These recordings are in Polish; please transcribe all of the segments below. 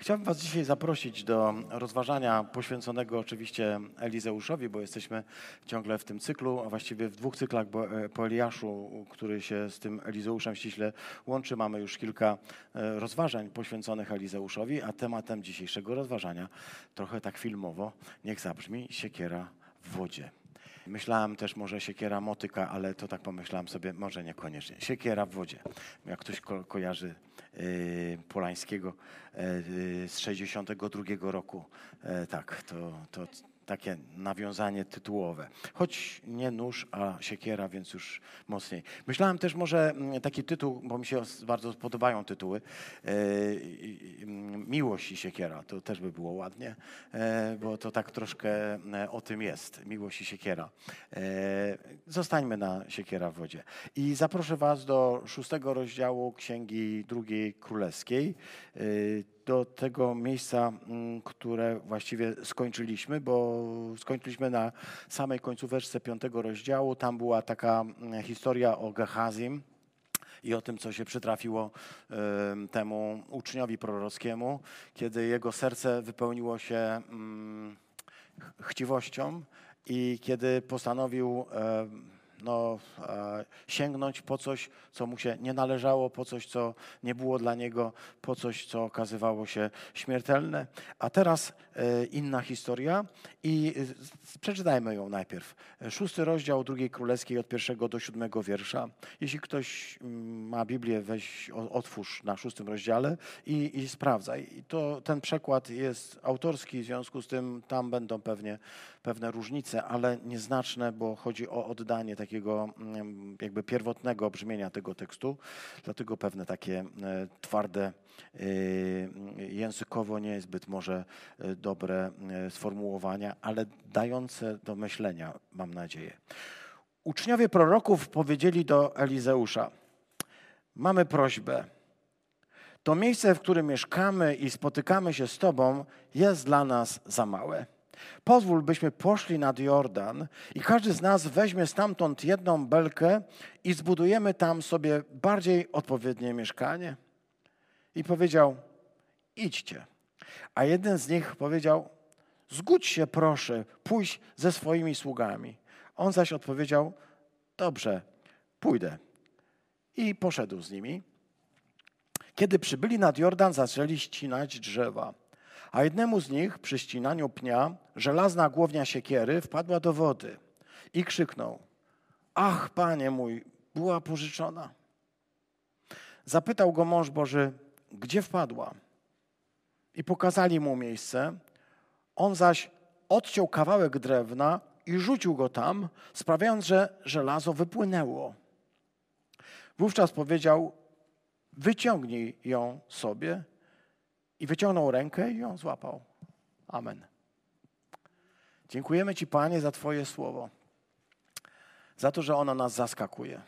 Chciałbym Was dzisiaj zaprosić do rozważania poświęconego oczywiście Elizeuszowi, bo jesteśmy ciągle w tym cyklu, a właściwie w dwóch cyklach e, po Eliaszu, który się z tym Elizeuszem ściśle łączy. Mamy już kilka e, rozważań poświęconych Elizeuszowi, a tematem dzisiejszego rozważania, trochę tak filmowo, niech zabrzmi siekiera w wodzie. Myślałem też może siekiera motyka, ale to tak pomyślałem sobie, może niekoniecznie. Siekiera w wodzie. Jak ktoś ko- kojarzy y, Polańskiego y, z 62 roku, e, tak, to, to takie nawiązanie tytułowe. Choć nie nóż, a siekiera, więc już mocniej. Myślałem też może mm, taki tytuł, bo mi się bardzo podobają tytuły. e, Miłość i siekiera, to też by było ładnie, e, bo to tak troszkę e, o tym jest. Miłość i siekiera. Zostańmy na siekiera w wodzie. I zaproszę Was do szóstego rozdziału Księgi Drugiej Królewskiej do tego miejsca, mm, które właściwie skończyliśmy, bo skończyliśmy na samej końcóweczce piątego rozdziału. Tam była taka mm, historia o Gehazim i o tym, co się przytrafiło em, temu uczniowi prorockiemu, kiedy jego serce wypełniło się mm, ch- chciwością i kiedy postanowił no, sięgnąć po coś, co mu się nie należało, po coś, co nie było dla niego, po coś, co okazywało się śmiertelne. A teraz e, inna historia i e, przeczytajmy ją najpierw. Szósty rozdział drugiej królewskiej od pierwszego do siódmego wiersza. Jeśli ktoś mm, ma Biblię, weź, otwórz na szóstym rozdziale i, i sprawdzaj. I to, ten przekład jest autorski, w związku z tym tam będą pewnie pewne różnice, ale nieznaczne, bo chodzi o oddanie takiego mm, jakby pierwotnego brzmienia tego tekstu, dlatego pewne takie e, twarde y, językowo niezbyt może e, dobre e, sformułowania, ale dające do myślenia, mam nadzieję. Uczniowie proroków powiedzieli do Elizeusza: Mamy prośbę. To miejsce, w którym mieszkamy i spotykamy się z Tobą, jest dla nas za małe. Pozwól, byśmy poszli nad Jordan i każdy z nas weźmie stamtąd jedną belkę i zbudujemy tam sobie bardziej odpowiednie mieszkanie. I powiedział: Idźcie. A jeden z nich powiedział: Zgódź się, proszę, pójść ze swoimi sługami. On zaś odpowiedział: Dobrze, pójdę. I poszedł z nimi. Kiedy przybyli nad Jordan, zaczęli ścinać drzewa. A jednemu z nich przy ścinaniu pnia żelazna głownia siekiery wpadła do wody i krzyknął: Ach, panie mój, była pożyczona. Zapytał go mąż Boży, gdzie wpadła? I pokazali mu miejsce. On zaś odciął kawałek drewna i rzucił go tam, sprawiając, że żelazo wypłynęło. Wówczas powiedział: Wyciągnij ją sobie. I wyciągnął rękę i ją złapał. Amen. Dziękujemy Ci, Panie, za Twoje słowo. Za to, że ono nas zaskakuje.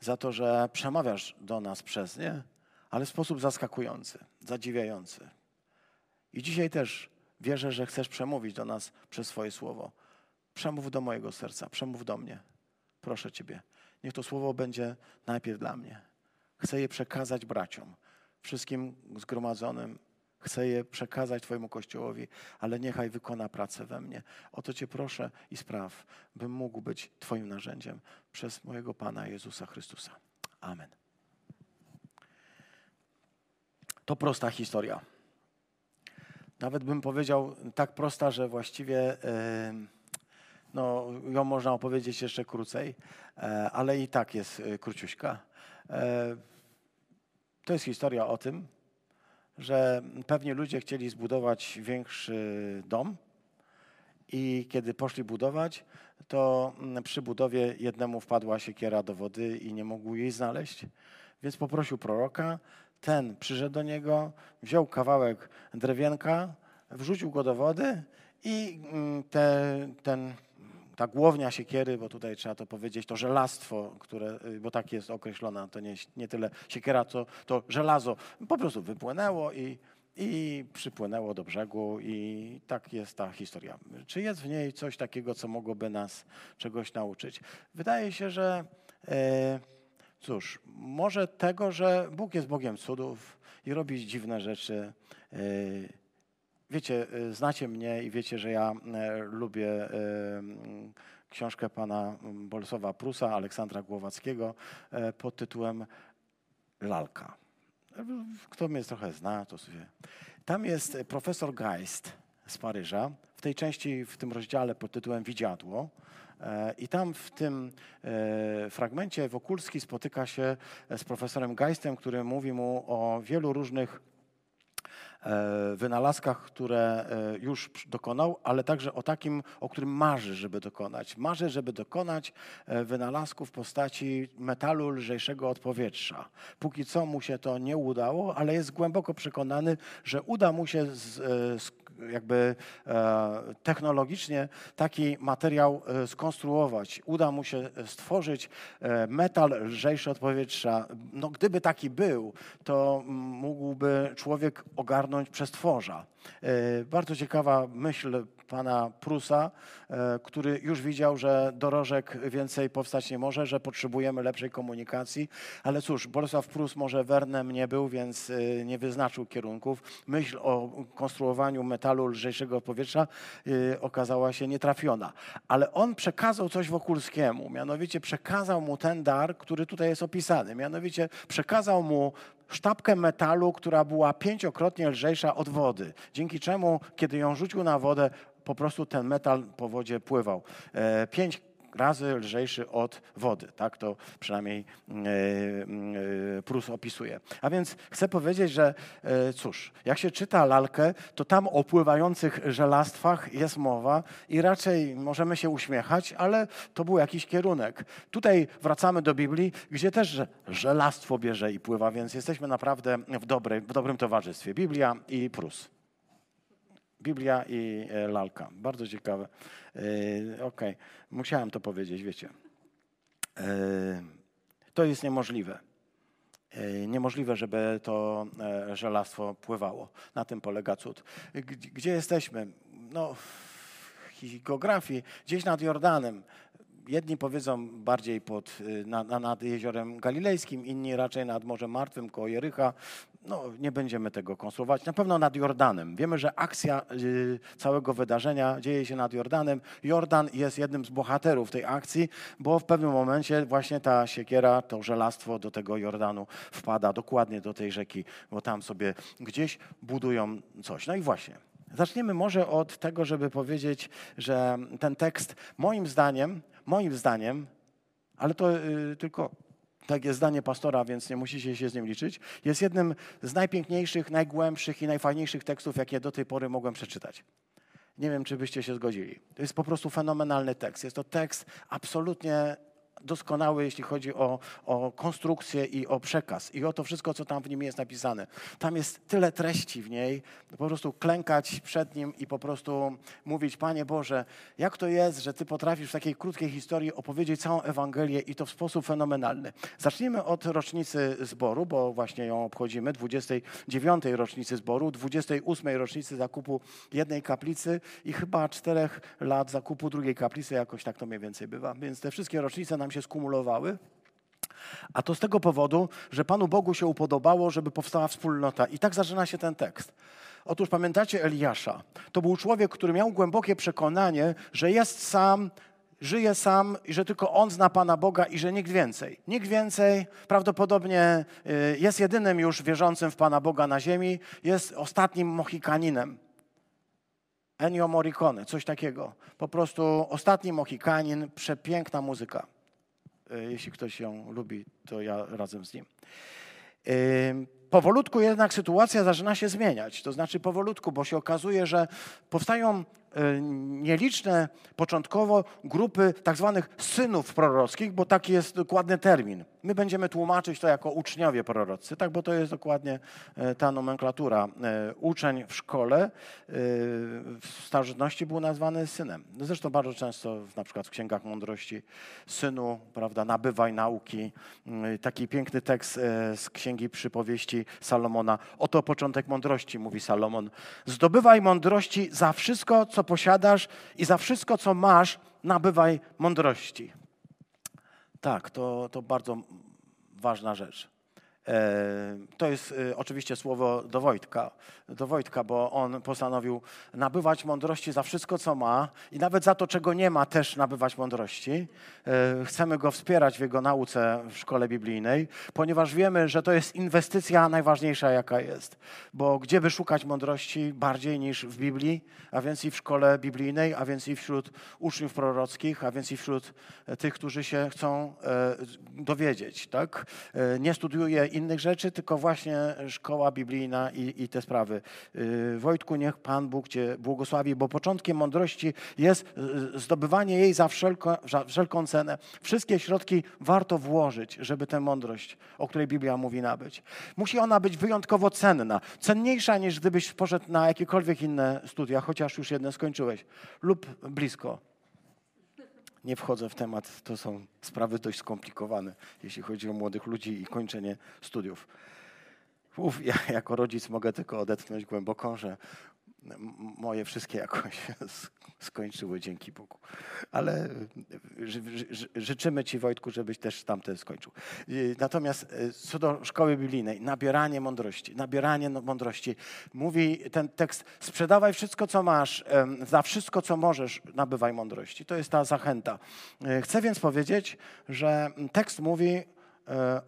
Za to, że przemawiasz do nas przez nie, ale w sposób zaskakujący, zadziwiający. I dzisiaj też wierzę, że chcesz przemówić do nas przez Twoje słowo. Przemów do mojego serca, przemów do mnie. Proszę Ciebie. Niech to słowo będzie najpierw dla mnie. Chcę je przekazać braciom, wszystkim zgromadzonym. Chcę je przekazać Twojemu Kościołowi, ale niechaj wykona pracę we mnie. O to Cię proszę i spraw, bym mógł być Twoim narzędziem przez mojego Pana Jezusa Chrystusa. Amen. To prosta historia. Nawet bym powiedział tak prosta, że właściwie e, no, ją można opowiedzieć jeszcze krócej, e, ale i tak jest e, króciuśka. To jest historia o tym, że pewnie ludzie chcieli zbudować większy dom i kiedy poszli budować, to mm, przy budowie jednemu wpadła siekiera do wody i nie mógł jej znaleźć, więc poprosił proroka. Ten przyszedł do niego, wziął kawałek drewienka, wrzucił go do wody i mm, te, ten, ta głownia siekiery, bo tutaj trzeba to powiedzieć, to żelastwo, które, y, bo tak jest określona, to nie, nie tyle siekiera, co to żelazo, po prostu wypłynęło i, i przypłynęło do brzegu i tak jest ta historia. Czy jest w niej coś takiego, co mogłoby nas czegoś nauczyć? Wydaje się, że e, Cóż, może tego, że Bóg jest Bogiem cudów i robi dziwne rzeczy. Yy, wiecie, yy, znacie mnie i wiecie, że ja yy, lubię książkę pana Bolsowa Prusa, Aleksandra Głowackiego pod tytułem Lalka. Kto mnie trochę zna, to sobie. Tam jest profesor Geist z Paryża, w tej części, w tym rozdziale pod tytułem Widziadło. I tam w tym fragmencie Wokulski spotyka się z profesorem Geistem, który mówi mu o wielu różnych wynalazkach, które już dokonał, ale także o takim, o którym marzy, żeby dokonać. Marzy, żeby dokonać wynalazku w postaci metalu lżejszego od powietrza. Póki co mu się to nie udało, ale jest głęboko przekonany, że uda mu się z, z jakby e, technologicznie taki materiał e, skonstruować. Uda mu się stworzyć e, metal lżejszy od powietrza. No, gdyby taki był, to mógłby człowiek ogarnąć przestworza. Bardzo ciekawa myśl pana Prusa, który już widział, że dorożek więcej powstać nie może, że potrzebujemy lepszej komunikacji. Ale cóż, Bolesław Prus może Wernem nie był, więc nie wyznaczył kierunków. Myśl o konstruowaniu metalu lżejszego powietrza e, okazała się nietrafiona. Ale on przekazał coś Wokulskiemu, mianowicie przekazał mu ten dar, który tutaj jest opisany. Mianowicie przekazał mu sztabkę metalu, która była pięciokrotnie lżejsza od wody, dzięki czemu, kiedy ją rzucił na wodę, po prostu ten metal po wodzie pływał. E, pięć razy lżejszy od wody. Tak to przynajmniej e, e, Prus opisuje. A więc chcę powiedzieć, że cóż, jak się czyta lalkę, to tam o pływających żelastwach jest mowa i raczej możemy się uśmiechać, ale to był jakiś kierunek. Tutaj wracamy do Biblii, gdzie też żelastwo bierze i pływa, więc jesteśmy naprawdę w, w dobrym towarzystwie. Biblia i Prus. Biblia i e, lalka. Bardzo ciekawe. E, okej, okay. musiałem to powiedzieć, wiecie. E, to jest niemożliwe. Niemożliwe, żeby to żelastwo pływało. Na tym polega cud. Gdzie jesteśmy? No, w geografii, gdzieś nad Jordanem. Jedni powiedzą bardziej pod, nad jeziorem galilejskim, inni raczej nad Morzem Martwym, koło Jericha no, nie będziemy tego konstruować. Na pewno nad Jordanem. Wiemy, że akcja y, całego wydarzenia dzieje się nad Jordanem. Jordan jest jednym z bohaterów tej akcji, bo w pewnym momencie właśnie ta siekiera, to żelastwo do tego Jordanu wpada dokładnie do tej rzeki, bo tam sobie gdzieś budują coś. No i właśnie. Zaczniemy może od tego, żeby powiedzieć, że ten tekst moim zdaniem, moim zdaniem, ale to y, tylko takie zdanie pastora, więc nie musicie się z nim liczyć, jest jednym z najpiękniejszych, najgłębszych i najfajniejszych tekstów, jakie do tej pory mogłem przeczytać. Nie wiem, czy byście się zgodzili. To jest po prostu fenomenalny tekst. Jest to tekst absolutnie doskonały, jeśli chodzi o, o konstrukcję i o przekaz i o to wszystko, co tam w nim jest napisane. Tam jest tyle treści w niej, po prostu klękać przed nim i po prostu mówić, Panie Boże, jak to jest, że Ty potrafisz w takiej krótkiej historii opowiedzieć całą Ewangelię i to w sposób fenomenalny. Zacznijmy od rocznicy zboru, bo właśnie ją obchodzimy, 29. rocznicy zboru, 28. rocznicy zakupu jednej kaplicy i chyba czterech lat zakupu drugiej kaplicy, jakoś tak to mniej więcej bywa. Więc te wszystkie rocznice nam się skumulowały. A to z tego powodu, że Panu Bogu się upodobało, żeby powstała wspólnota. I tak zaczyna się ten tekst. Otóż pamiętacie Eliasza? To był człowiek, który miał głębokie przekonanie, że jest sam, żyje sam i że tylko on zna Pana Boga i że nikt więcej. Nikt więcej prawdopodobnie y, jest jedynym już wierzącym w Pana Boga na ziemi, jest ostatnim Mohikaninem. Ennio Morricone, coś takiego. Po prostu ostatni Mohikanin, przepiękna muzyka. E, jeśli ktoś ją lubi, to ja razem z nim. Powolutku jednak sytuacja zaczyna się zmieniać. To znaczy powolutku, bo się okazuje, że powstają E, nieliczne początkowo grupy tak zwanych synów prorockich, bo taki jest dokładny termin. My będziemy tłumaczyć to jako uczniowie proroccy, tak, bo to jest dokładnie e, ta nomenklatura. E, uczeń w szkole w starożytności był nazwany synem. Zresztą bardzo często na przykład w księgach mądrości synu, prawda, nabywaj nauki. Taki piękny tekst z księgi przypowieści Salomona. Oto początek mądrości, mówi Salomon. Zdobywaj mądrości za wszystko, co posiadasz i za wszystko, co masz, nabywaj mądrości. Tak, to, to bardzo ważna rzecz. E, to jest e, oczywiście słowo do Wojtka, do Wojtka, bo on postanowił nabywać mądrości za wszystko, co ma i nawet za to, czego nie ma, też nabywać mądrości. E, chcemy go wspierać w jego nauce w szkole biblijnej, ponieważ wiemy, że to jest inwestycja najważniejsza, jaka jest. Bo gdzie by szukać mądrości bardziej niż w Biblii, a więc i w szkole biblijnej, a więc i wśród uczniów prorockich, a więc i wśród tych, którzy się chcą dowiedzieć. Tak? Nie studiuje innych rzeczy, tylko właśnie szkoła biblijna i, i te sprawy. Y, Wojtku, niech Pan Bóg Cię błogosławi, bo początkiem mądrości jest y, zdobywanie jej za, za wszelką cenę. Wszystkie środki warto włożyć, żeby tę mądrość, o której Biblia mówi, nabyć. Musi ona być wyjątkowo cenna. Cenniejsza niż gdybyś poszedł na jakiekolwiek inne studia, chociaż już jedne skończyłeś lub blisko nie wchodzę w temat, to są sprawy dość skomplikowane, jeśli chodzi o młodych ludzi i kończenie studiów. Uf, ja jako rodzic mogę tylko odetchnąć głęboko, że moje wszystkie jakoś skończyły, dzięki Bogu. Ale ży, życzymy Ci, Wojtku, żebyś też tamte skończył. Y, natomiast y, co do szkoły biblijnej, nabieranie mądrości, nabieranie no, mądrości. Mówi ten tekst, sprzedawaj wszystko, co masz, za wszystko, co możesz, nabywaj mądrości. To jest ta zachęta. Chcę więc powiedzieć, że tekst mówi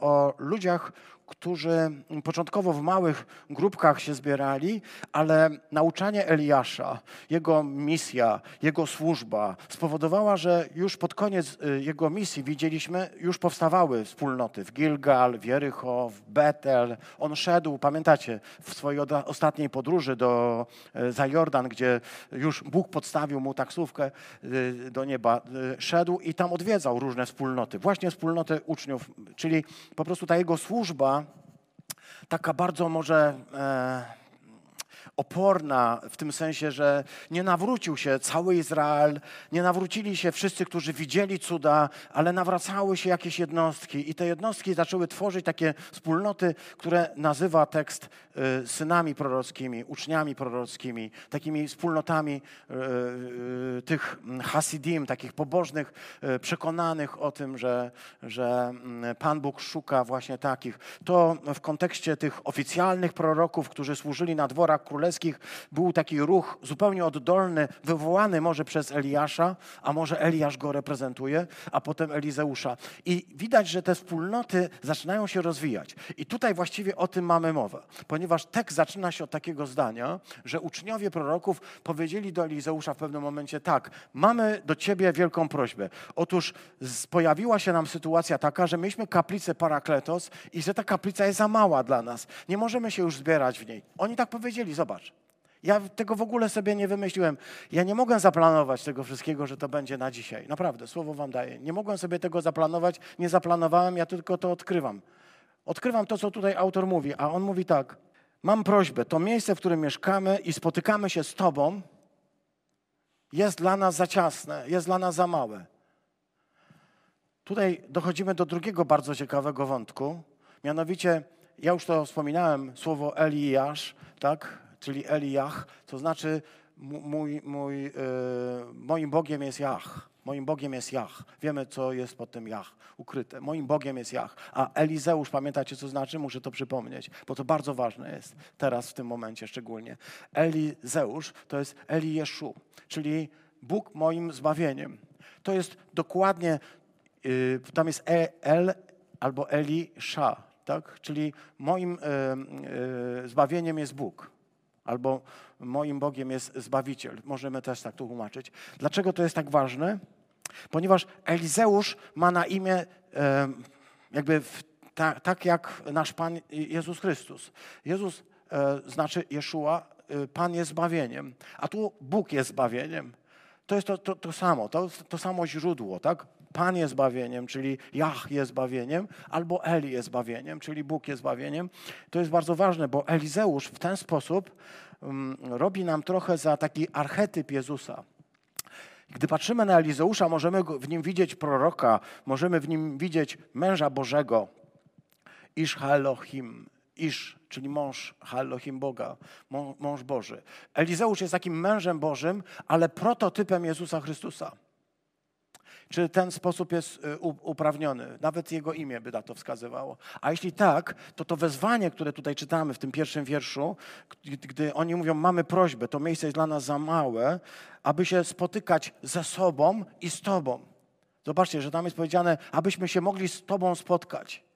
o ludziach, którzy początkowo w małych grupkach się zbierali, ale nauczanie Eliasza, jego misja, jego służba spowodowała, że już pod koniec y, jego misji widzieliśmy, już powstawały wspólnoty w Gilgal, w Jericho, w Betel. On szedł, pamiętacie, w swojej ostatniej podróży do, y, za Jordan, gdzie już Bóg podstawił mu taksówkę y, do nieba, szedł i tam odwiedzał różne wspólnoty, właśnie wspólnoty uczniów, czyli po prostu ta jego służba taka bardzo może e, oporna w tym sensie, że nie nawrócił się cały Izrael, nie nawrócili się wszyscy, którzy widzieli cuda, ale nawracały się jakieś jednostki i te jednostki zaczęły tworzyć takie wspólnoty, które nazywa tekst y, synami prorockimi, uczniami prorockimi, takimi wspólnotami y, y, tych hasidim, takich pobożnych, przekonanych o tym, że, że mm, Pan Bóg szuka właśnie takich. To w kontekście tych oficjalnych proroków, którzy służyli na dworach królewskich, królewskich był taki ruch zupełnie oddolny, wywołany może przez Eliasza, a może Eliasz go reprezentuje, a potem Elizeusza. I widać, że te wspólnoty zaczynają się rozwijać. I tutaj właściwie o tym mamy mowę, ponieważ tekst zaczyna się od takiego zdania, że uczniowie proroków powiedzieli do Elizeusza w pewnym momencie tak, mamy do ciebie wielką prośbę. Otóż pojawiła się nam sytuacja taka, że mieliśmy kaplicę Parakletos i że ta kaplica jest za mała dla nas. Nie możemy się już zbierać w niej. Oni tak powiedzieli, zobacz, Zobacz. Ja tego w ogóle sobie nie wymyśliłem. Ja nie mogłem zaplanować tego wszystkiego, że to będzie na dzisiaj. Naprawdę, słowo wam daję. Nie mogłem sobie tego zaplanować, nie zaplanowałem, ja tylko to odkrywam. Odkrywam to, co tutaj autor mówi, a on mówi tak. Mam prośbę, to miejsce, w którym mieszkamy i spotykamy się z Tobą, jest dla nas za ciasne, jest dla nas za małe. Tutaj dochodzimy do drugiego bardzo ciekawego wątku, mianowicie, ja już to wspominałem, słowo Eliasz, tak? Czyli Eliach, to znaczy mój, mój, yy, moim Bogiem jest Jach. Moim Bogiem jest Jach. Wiemy, co jest pod tym Jach ukryte. Moim Bogiem jest Jach. A Elizeusz, pamiętacie, co znaczy? Muszę to przypomnieć, bo to bardzo ważne jest teraz, w tym momencie szczególnie. Elizeusz to jest Elieszu, czyli Bóg moim zbawieniem. To jest dokładnie, yy, tam jest e, El albo Elisha, tak? czyli moim yy, zbawieniem jest Bóg albo moim Bogiem jest Zbawiciel. Możemy też tak tłumaczyć. Dlaczego to jest tak ważne? Ponieważ Elizeusz ma na imię jakby tak, tak jak nasz Pan Jezus Chrystus. Jezus e, znaczy Jeszua, e, Pan jest zbawieniem, a tu Bóg jest zbawieniem. To jest to, to, to samo, to, to samo źródło, tak? Pan jest zbawieniem, czyli Jach jest zbawieniem, albo Eli jest zbawieniem, czyli Bóg jest zbawieniem. To jest bardzo ważne, bo Elizeusz w ten sposób um, robi nam trochę za taki archetyp Jezusa. Gdy patrzymy na Elizeusza, możemy w nim widzieć proroka, możemy w nim widzieć męża Bożego, Ish Elohim, Isz, czyli mąż Elohim Boga, mąż Boży. Elizeusz jest takim mężem Bożym, ale prototypem Jezusa Chrystusa. Czy ten sposób jest y, uprawniony? Nawet jego imię by na to wskazywało. A jeśli tak, to to wezwanie, które tutaj czytamy w tym pierwszym wierszu, gdy oni mówią, mamy prośbę, to miejsce jest dla nas za małe, aby się spotykać ze sobą i z Tobą. Zobaczcie, że tam jest powiedziane, abyśmy się mogli z Tobą spotkać.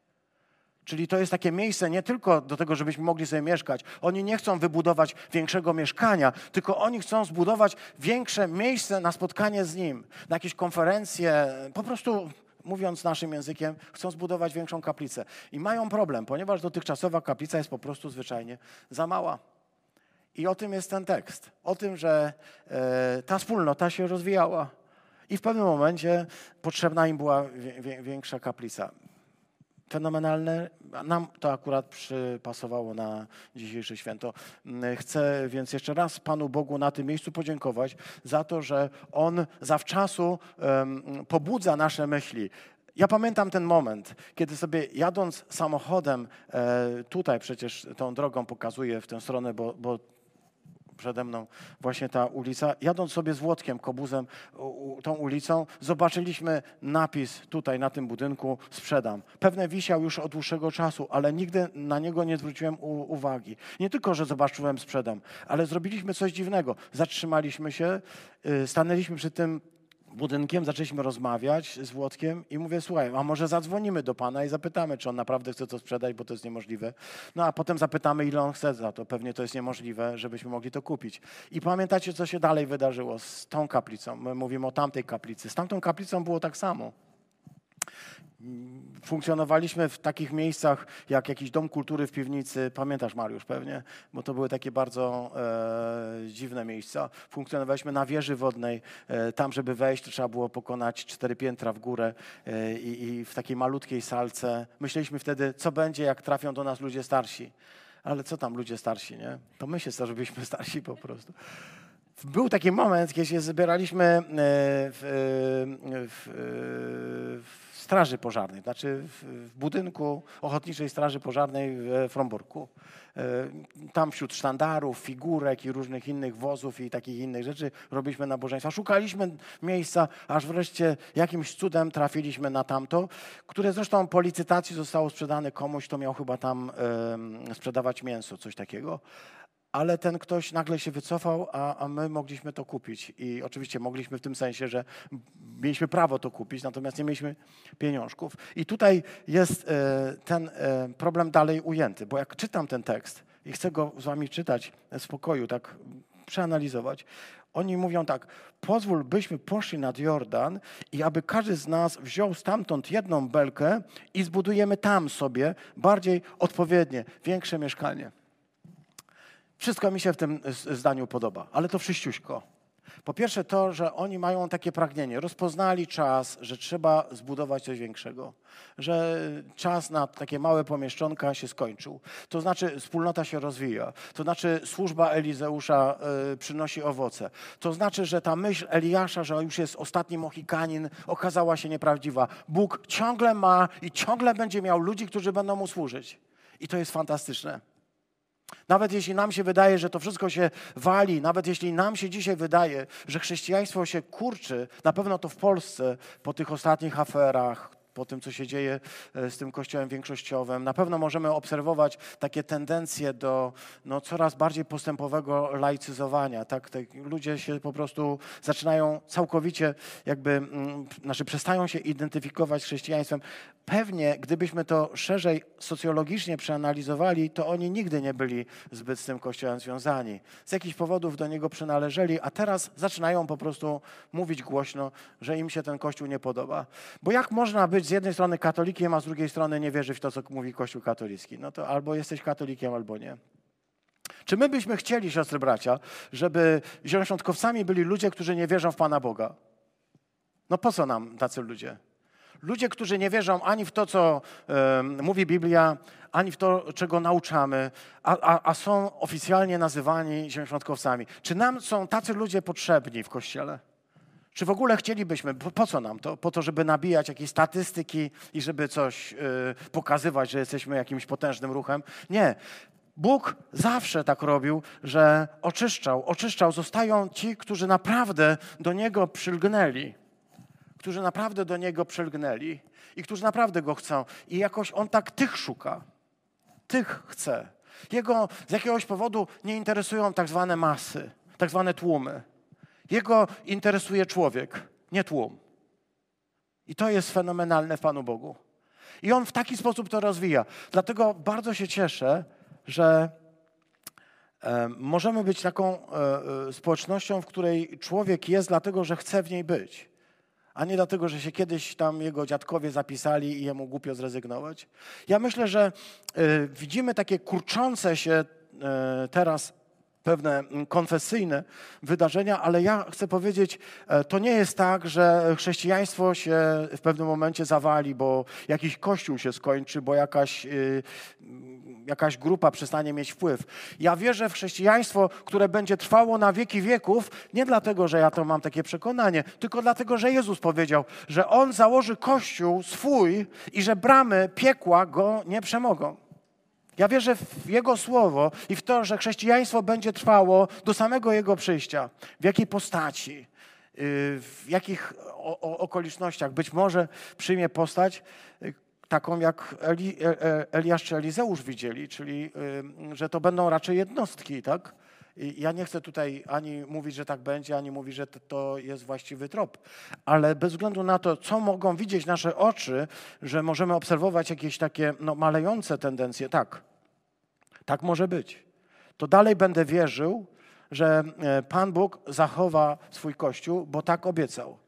Czyli to jest takie miejsce nie tylko do tego, żebyśmy mogli sobie mieszkać. Oni nie chcą wybudować większego mieszkania, tylko oni chcą zbudować większe miejsce na spotkanie z Nim, na jakieś konferencje, po prostu mówiąc naszym językiem, chcą zbudować większą kaplicę. I mają problem, ponieważ dotychczasowa kaplica jest po prostu zwyczajnie za mała. I o tym jest ten tekst. O tym, że e, ta wspólnota się rozwijała. I w pewnym momencie potrzebna im była większa kaplica fenomenalne. Nam to akurat przypasowało na dzisiejsze święto. Mm, chcę więc jeszcze raz Panu Bogu na tym miejscu podziękować za to, że On zawczasu um, pobudza nasze myśli. Ja pamiętam ten moment, kiedy sobie jadąc samochodem, e, tutaj przecież tą drogą pokazuję w tę stronę, bo, bo przede mną właśnie ta ulica. Jadąc sobie z Włodkiem, kobuzem tą ulicą, zobaczyliśmy napis tutaj na tym budynku sprzedam. Pewne wisiał już od dłuższego czasu, ale nigdy na niego nie zwróciłem uwagi. Nie tylko, że zobaczyłem sprzedam, ale zrobiliśmy coś dziwnego. Zatrzymaliśmy się, y, stanęliśmy przy tym budynkiem, zaczęliśmy rozmawiać z Włodkiem i mówię, słuchaj, a może zadzwonimy do pana i zapytamy, czy on naprawdę chce to sprzedać, bo to jest niemożliwe. No a potem zapytamy, ile on chce za to. Pewnie to jest niemożliwe, żebyśmy mogli to kupić. I pamiętacie, co się dalej wydarzyło z tą kaplicą? My mówimy o tamtej kaplicy. Z tamtą kaplicą było tak samo funkcjonowaliśmy w takich miejscach jak jakiś dom kultury w piwnicy. Pamiętasz, Mariusz, pewnie? Bo to były takie bardzo e, dziwne miejsca. Funkcjonowaliśmy na wieży wodnej. E, tam, żeby wejść, trzeba było pokonać cztery piętra w górę e, i w takiej malutkiej salce. Myśleliśmy wtedy, co będzie, jak trafią do nas ludzie starsi. Ale co tam ludzie starsi, nie? To my się starziliśmy starsi po prostu. Był taki moment, kiedy się zbieraliśmy e, w, e, w, w Straży Pożarnej, znaczy w budynku Ochotniczej Straży Pożarnej w Fromborku. E, tam wśród sztandarów, figurek i różnych innych wozów i takich innych rzeczy robiliśmy nabożeństwa. Szukaliśmy miejsca, aż wreszcie jakimś cudem trafiliśmy na tamto, które zresztą po licytacji zostało sprzedane komuś, kto miał chyba tam sprzedawać mięso, coś takiego ale ten ktoś nagle się wycofał, a, a, my mogliśmy to kupić. I oczywiście mogliśmy w tym sensie, że mieliśmy prawo to kupić, natomiast nie mieliśmy pieniążków. I tutaj jest e, ten e, problem dalej ujęty, bo jak czytam ten tekst i chcę go z wami czytać w spokoju, tak przeanalizować, oni mówią tak, pozwól, byśmy poszli nad Jordan i aby każdy z nas wziął stamtąd jedną belkę i zbudujemy tam sobie bardziej odpowiednie, większe mieszkanie. Wszystko mi się w tym zdaniu podoba, ale to wszyściuśko. Po pierwsze to, że oni mają takie pragnienie. Rozpoznali czas, że trzeba zbudować coś większego. Że czas na takie małe pomieszczonka się skończył. To znaczy wspólnota się rozwija. To znaczy służba Elizeusza y, przynosi owoce. To znaczy, że ta myśl Eliasza, że już jest ostatni Mohikanin, okazała się nieprawdziwa. Bóg ciągle ma i ciągle będzie miał ludzi, którzy będą mu służyć. I to jest fantastyczne. Nawet jeśli nam się wydaje, że to wszystko się wali, nawet jeśli nam się dzisiaj wydaje, że chrześcijaństwo się kurczy, na pewno to w Polsce po tych ostatnich aferach, po tym, co się dzieje e, z tym kościołem większościowym. Na pewno możemy obserwować takie tendencje do no, coraz bardziej postępowego laicyzowania. Tak? ludzie się po prostu zaczynają całkowicie jakby, mm, znaczy przestają się identyfikować z chrześcijaństwem. Pewnie, gdybyśmy to szerzej socjologicznie przeanalizowali, to oni nigdy nie byli zbyt z tym kościołem związani. Z jakichś powodów do niego przynależeli, a teraz zaczynają po prostu mówić głośno, że im się ten kościół nie podoba. Bo jak można być z jednej strony katolikiem, a z drugiej strony nie wierzyć w to, co mówi Kościół katolicki? No to albo jesteś katolikiem, albo nie. Czy my byśmy chcieli, siostry bracia, żeby zielonoświątkowcami byli ludzie, którzy nie wierzą w Pana Boga? No po co nam tacy ludzie? Ludzie, którzy nie wierzą ani w to, co mówi Biblia, ani w to, czego nauczamy, a, a, a są oficjalnie nazywani zielonoświątkowcami. Czy nam są tacy ludzie potrzebni w Kościele? Czy w ogóle chcielibyśmy, po, po, co nam to? Po to, żeby nabijać jakieś statystyki i żeby coś y, pokazywać, że jesteśmy jakimś potężnym ruchem? Nie. Bóg zawsze tak robił, że oczyszczał, oczyszczał. Zostają ci, którzy naprawdę do Niego przylgnęli którzy naprawdę do Niego przylgnęli i którzy naprawdę Go chcą. I jakoś On tak tych szuka, tych chce. Jego z jakiegoś powodu nie interesują tak zwane masy, tak zwane tłumy. Jego interesuje człowiek, nie tłum. I to jest fenomenalne w Panu Bogu. I on w taki sposób to rozwija. Dlatego bardzo się cieszę, że e, możemy być taką e, e, społecznością, w której człowiek jest dlatego, że chce w niej być, a nie dlatego, że się kiedyś tam jego dziadkowie zapisali i jemu głupio zrezygnować. Ja myślę, że widzimy takie kurczące się teraz pewne mm, konfesyjne wydarzenia, ale ja chcę powiedzieć, e, to nie jest tak, że chrześcijaństwo się w pewnym momencie zawali, bo jakiś kościół się skończy, bo jakaś, y, jakaś grupa przestanie mieć wpływ. Ja wierzę w chrześcijaństwo, które będzie trwało na wieki wieków, nie dlatego, że ja to mam takie przekonanie, tylko dlatego, że Jezus powiedział, że On założy kościół swój i że bramy piekła go nie przemogą. Ja wierzę w Jego słowo i w to, że chrześcijaństwo będzie trwało do samego Jego przyjścia. W jakiej postaci, y, w jakich okolicznościach. Być może przyjmie postać y, taką, jak Eli, e, e, Eliasz czy Elizeusz widzieli, czyli y, że to będą raczej jednostki, tak? Ja nie chcę tutaj ani mówić, że tak będzie, ani mówić, że to jest właściwy trop. Ale bez względu na to, co mogą widzieć nasze oczy, że możemy obserwować jakieś takie no, malejące tendencje, tak, tak może być. To dalej będę wierzył, że e, Pan Bóg zachowa swój Kościół, bo tak obiecał.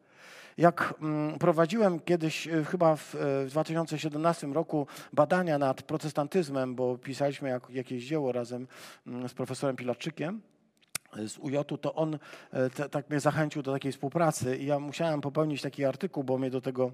Jak mm, prowadziłem kiedyś, e, chyba w 2017 e, roku, badania nad protestantyzmem, bo pisaliśmy jakieś dzieło razem mm, z profesorem Pilaczykiem, z UJ-u, to on te, tak mnie zachęcił do takiej współpracy i ja musiałem popełnić taki artykuł, bo mnie do tego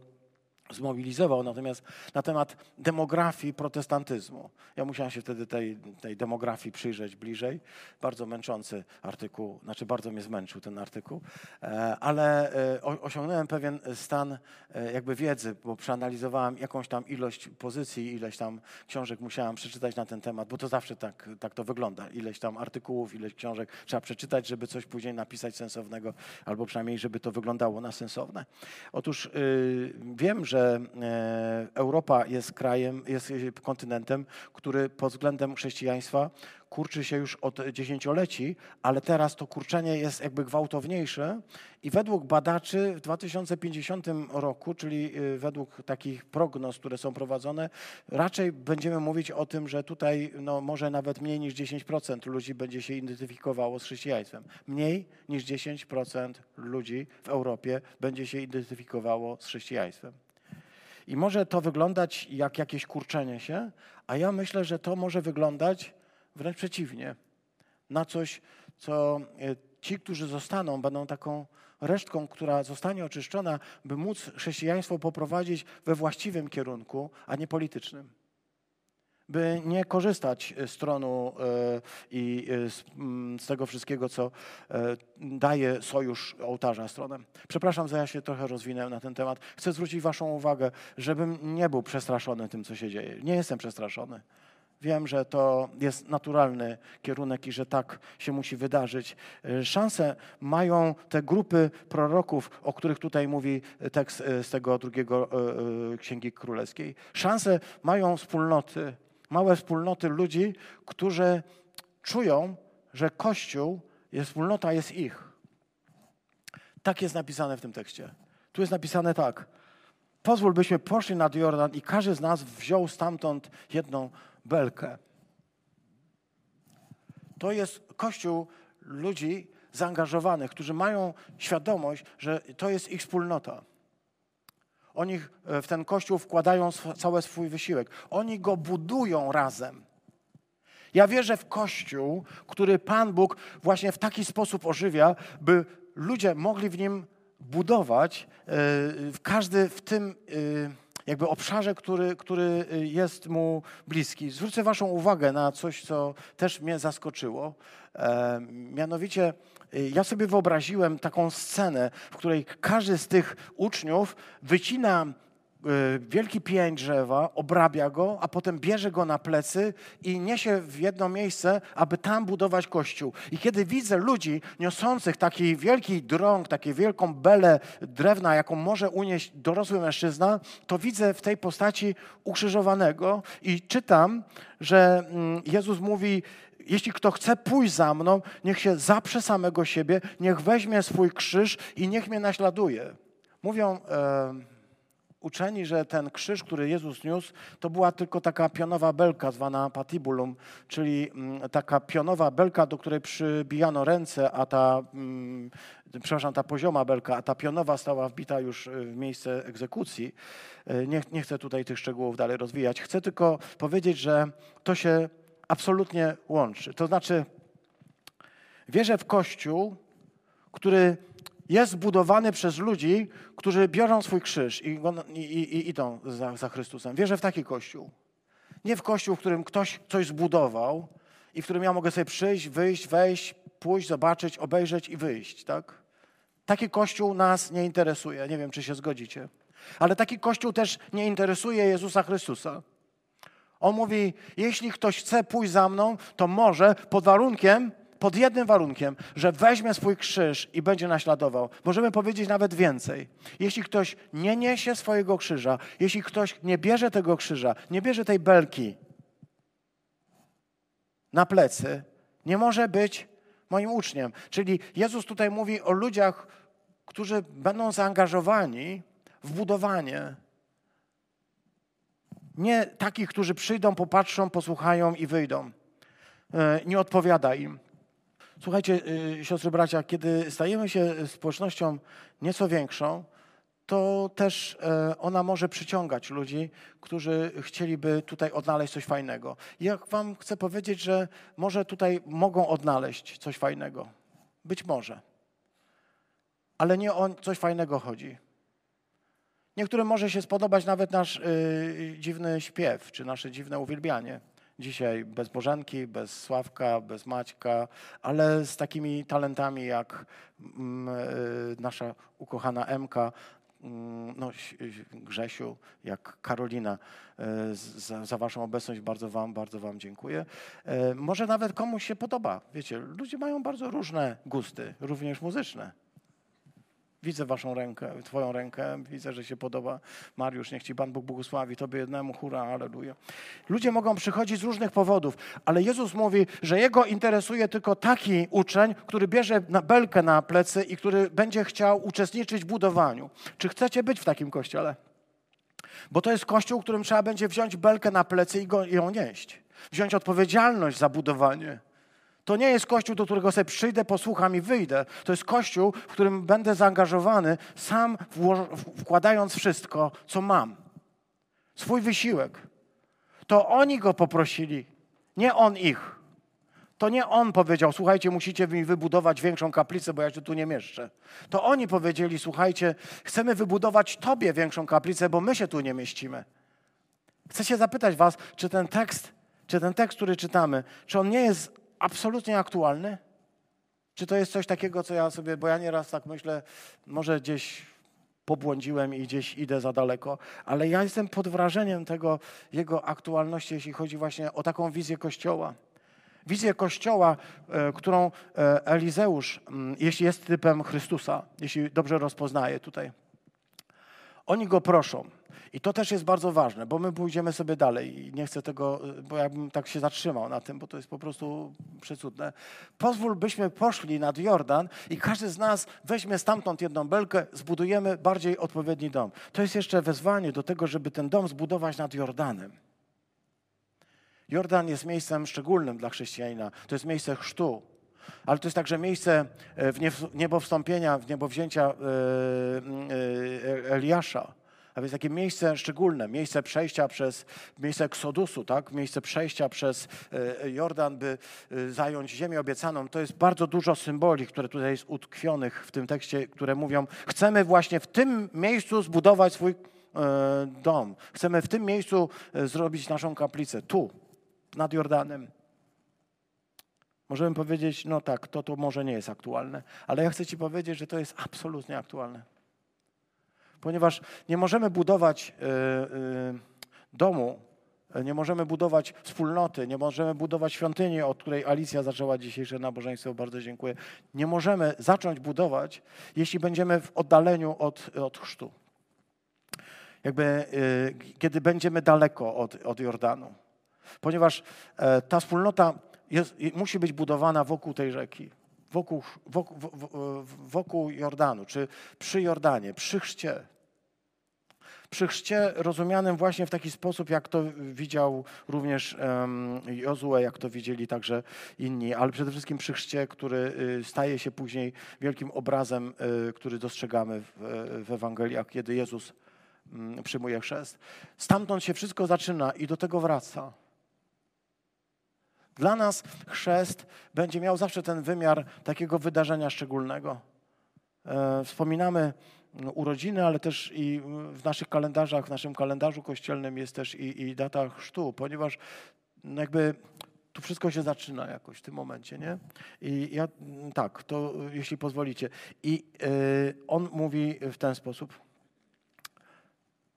zmobilizował natomiast na temat demografii protestantyzmu. Ja musiałem się wtedy tej, tej demografii przyjrzeć bliżej. Bardzo męczący artykuł, znaczy bardzo mnie zmęczył ten artykuł, e, ale e, osiągnąłem pewien stan e, jakby wiedzy, bo przeanalizowałem jakąś tam ilość pozycji, ileś tam książek musiałem przeczytać na ten temat, bo to zawsze tak, tak to wygląda. Ileś tam artykułów, ileś książek trzeba przeczytać, żeby coś później napisać sensownego, albo przynajmniej, żeby to wyglądało na sensowne. Otóż yy, wiem, że że e, Europa jest krajem, jest kontynentem, który pod względem chrześcijaństwa kurczy się już od dziesięcioleci, ale teraz to kurczenie jest jakby gwałtowniejsze i według badaczy w 2050 roku, czyli y, według takich prognoz, które są prowadzone, raczej będziemy mówić o tym, że tutaj no, może nawet mniej niż 10% ludzi będzie się identyfikowało z chrześcijaństwem. Mniej niż 10% ludzi w Europie będzie się identyfikowało z chrześcijaństwem. I może to wyglądać jak jakieś kurczenie się, a ja myślę, że to może wyglądać wręcz przeciwnie. Na coś, co e, ci, którzy zostaną, będą taką resztką, która zostanie oczyszczona, by móc chrześcijaństwo poprowadzić we właściwym kierunku, a nie politycznym by nie korzystać z tronu e, i e, mm, z tego wszystkiego, co e, daje sojusz ołtarza stronem. Przepraszam, że ja się trochę rozwinę na ten temat. Chcę zwrócić Waszą uwagę, żebym nie był przestraszony tym, co się dzieje. Nie jestem przestraszony. Wiem, że to jest naturalny kierunek i że tak się musi wydarzyć. Szanse mają te grupy proroków, o których tutaj mówi tekst z tego drugiego Księgi Królewskiej. Szanse mają wspólnoty, małe wspólnoty ludzi, którzy czują, że Kościół, jest wspólnota jest ich. Tak jest napisane w tym tekście. Tu jest napisane tak. Pozwól, byśmy poszli nad Jordan i każdy z nas wziął stamtąd jedną belkę. To jest Kościół ludzi zaangażowanych, którzy mają świadomość, że to jest ich wspólnota. Oni e, w ten kościół wkładają cały swój wysiłek. Oni go budują razem. Ja wierzę w kościół, który Pan Bóg właśnie w taki sposób ożywia, by ludzie mogli w nim budować, e, każdy w tym e, jakby obszarze, który, który jest mu bliski. Zwrócę Waszą uwagę na coś, co też mnie zaskoczyło. Mianowicie Y, ja sobie wyobraziłem taką scenę, w której każdy z tych uczniów wycina wielki pień drzewa, obrabia go, a potem bierze go na plecy i niesie w jedno miejsce, aby tam budować kościół. I kiedy widzę ludzi niosących taki wielki drąg, taką wielką belę drewna, jaką może unieść dorosły mężczyzna, to widzę w tej postaci ukrzyżowanego i czytam, że mm, Jezus mówi, jeśli kto chce pójść za mną, niech się zaprze samego siebie, niech weźmie swój krzyż i niech mnie naśladuje. Mówią e, uczeni, że ten krzyż, który Jezus niósł, to była tylko taka pionowa belka zwana patibulum, czyli mm, taka pionowa belka, do której przybijano ręce, a ta, mm, przepraszam, ta pozioma belka, a ta pionowa stała wbita już w miejsce egzekucji. E, nie, nie chcę tutaj tych szczegółów dalej rozwijać. Chcę tylko powiedzieć, że to się absolutnie łączy. To znaczy, wierzę w Kościół, który jest zbudowany przez ludzi, którzy biorą swój krzyż i, i, i idą za, za Chrystusem. Wierzę w taki Kościół. Nie w Kościół, w którym ktoś coś zbudował i w którym ja mogę sobie przyjść, wyjść, wejść, pójść, zobaczyć, obejrzeć i wyjść, tak? Taki Kościół nas nie interesuje. Nie wiem, czy się zgodzicie. Ale taki Kościół też nie interesuje Jezusa Chrystusa. On mówi, jeśli ktoś chce pójść za mną, to może pod warunkiem, pod jednym warunkiem, że weźmie swój krzyż i będzie naśladował. Możemy powiedzieć nawet więcej. Jeśli ktoś nie niesie swojego krzyża, jeśli ktoś nie bierze tego krzyża, nie bierze tej belki na plecy, nie może być moim uczniem. Czyli Jezus tutaj mówi o ludziach, którzy będą zaangażowani w budowanie nie takich, którzy przyjdą, popatrzą, posłuchają i wyjdą. E, nie odpowiada im. Słuchajcie, e, siostry, bracia, kiedy stajemy się społecznością nieco większą, to też e, ona może przyciągać ludzi, którzy chcieliby tutaj odnaleźć coś fajnego. Jak wam chcę powiedzieć, że może tutaj mogą odnaleźć coś fajnego. Być może. Ale nie o coś fajnego chodzi. Niektórym może się spodobać nawet nasz y, dziwny śpiew, czy nasze dziwne uwielbianie. Dzisiaj bez Bożenki, bez Sławka, bez Maćka, ale z takimi talentami jak mm, y, nasza ukochana Emka, mm, no, Grzesiu, jak Karolina. Y, za, za, Waszą obecność bardzo Wam, bardzo Wam dziękuję. Y, może nawet komuś się podoba. Wiecie, ludzie mają bardzo różne gusty, również muzyczne. Widzę waszą rękę, twoją rękę, widzę, że się podoba. Mariusz, niech ci Pan Bóg błogosławi, tobie jednemu, hura, aleluja. Ludzie mogą przychodzić z różnych powodów, ale Jezus mówi, że Jego interesuje tylko taki uczeń, który bierze na belkę na plecy i który będzie chciał uczestniczyć w budowaniu. Czy chcecie być w takim kościele? Bo to jest kościół, którym trzeba będzie wziąć belkę na plecy i, go, i ją nieść. Wziąć odpowiedzialność za budowanie. To nie jest kościół, do którego sobie przyjdę, posłucham i wyjdę. To jest kościół, w którym będę zaangażowany, sam wkładając wszystko, co mam. Swój wysiłek. To oni go poprosili, nie on ich. To nie on powiedział, słuchajcie, musicie mi wybudować większą kaplicę, bo ja się tu nie mieszczę. To oni powiedzieli, słuchajcie, chcemy wybudować tobie większą kaplicę, bo my się tu nie mieścimy. Chcę się zapytać was, czy ten tekst, czy ten tekst, który czytamy, czy on nie jest absolutnie aktualny? Czy to jest coś takiego, co ja sobie, bo ja nieraz tak myślę, może gdzieś pobłądziłem i gdzieś idę za daleko, ale ja jestem pod wrażeniem tego jego aktualności, jeśli chodzi właśnie o taką wizję Kościoła. Wizję Kościoła, e, którą e, Elizeusz, jeśli jest typem Chrystusa, jeśli dobrze rozpoznaje tutaj, oni go proszą. I to też jest bardzo ważne, bo my pójdziemy sobie dalej i nie chcę tego, bo ja bym tak się zatrzymał na tym, bo to jest po prostu przecudne. Pozwól, byśmy poszli nad Jordan i każdy z nas weźmie stamtąd jedną belkę, zbudujemy bardziej odpowiedni dom. To jest jeszcze wezwanie do tego, żeby ten dom zbudować nad Jordanem. Jordan jest miejscem szczególnym dla chrześcijanina. To jest miejsce chrztu, ale to jest także miejsce e, w niebo wstąpienia, w niebo wzięcia e, e, Eliasza. A więc takie miejsce szczególne, miejsce przejścia przez, miejsce eksodusu, tak? miejsce przejścia przez Jordan, by zająć ziemię obiecaną. To jest bardzo dużo symboli, które tutaj jest utkwionych w tym tekście, które mówią, chcemy właśnie w tym miejscu zbudować swój dom. Chcemy w tym miejscu zrobić naszą kaplicę, tu, nad Jordanem. Możemy powiedzieć, no tak, to, to może nie jest aktualne, ale ja chcę Ci powiedzieć, że to jest absolutnie aktualne. Ponieważ nie możemy budować y, y, domu, nie możemy budować wspólnoty, nie możemy budować świątyni, od której Alicja zaczęła dzisiejsze nabożeństwo, bardzo dziękuję. Nie możemy zacząć budować, jeśli będziemy w oddaleniu od, od chrztu. Jakby, kiedy będziemy daleko od, od Jordanu. Ponieważ e, ta wspólnota jest, musi być budowana wokół tej rzeki, wokół, wokół, wokół Jordanu, czy przy Jordanie, przy chrzcie. Przy chrzcie rozumianym właśnie w taki sposób, jak to widział również Jozue, jak to widzieli także inni, ale przede wszystkim przy chrzcie, który y, staje się później wielkim obrazem, y, który dostrzegamy w, w Ewangeliach, kiedy Jezus um, przyjmuje chrzest. Stamtąd się wszystko zaczyna i do tego wraca. Dla nas chrzest będzie miał zawsze ten wymiar takiego wydarzenia szczególnego. E, wspominamy urodziny, ale też i w naszych kalendarzach, w naszym kalendarzu kościelnym jest też i, i data chrztu, ponieważ no jakby tu wszystko się zaczyna jakoś w tym momencie, nie? I ja tak, to jeśli pozwolicie. I y, on mówi w ten sposób.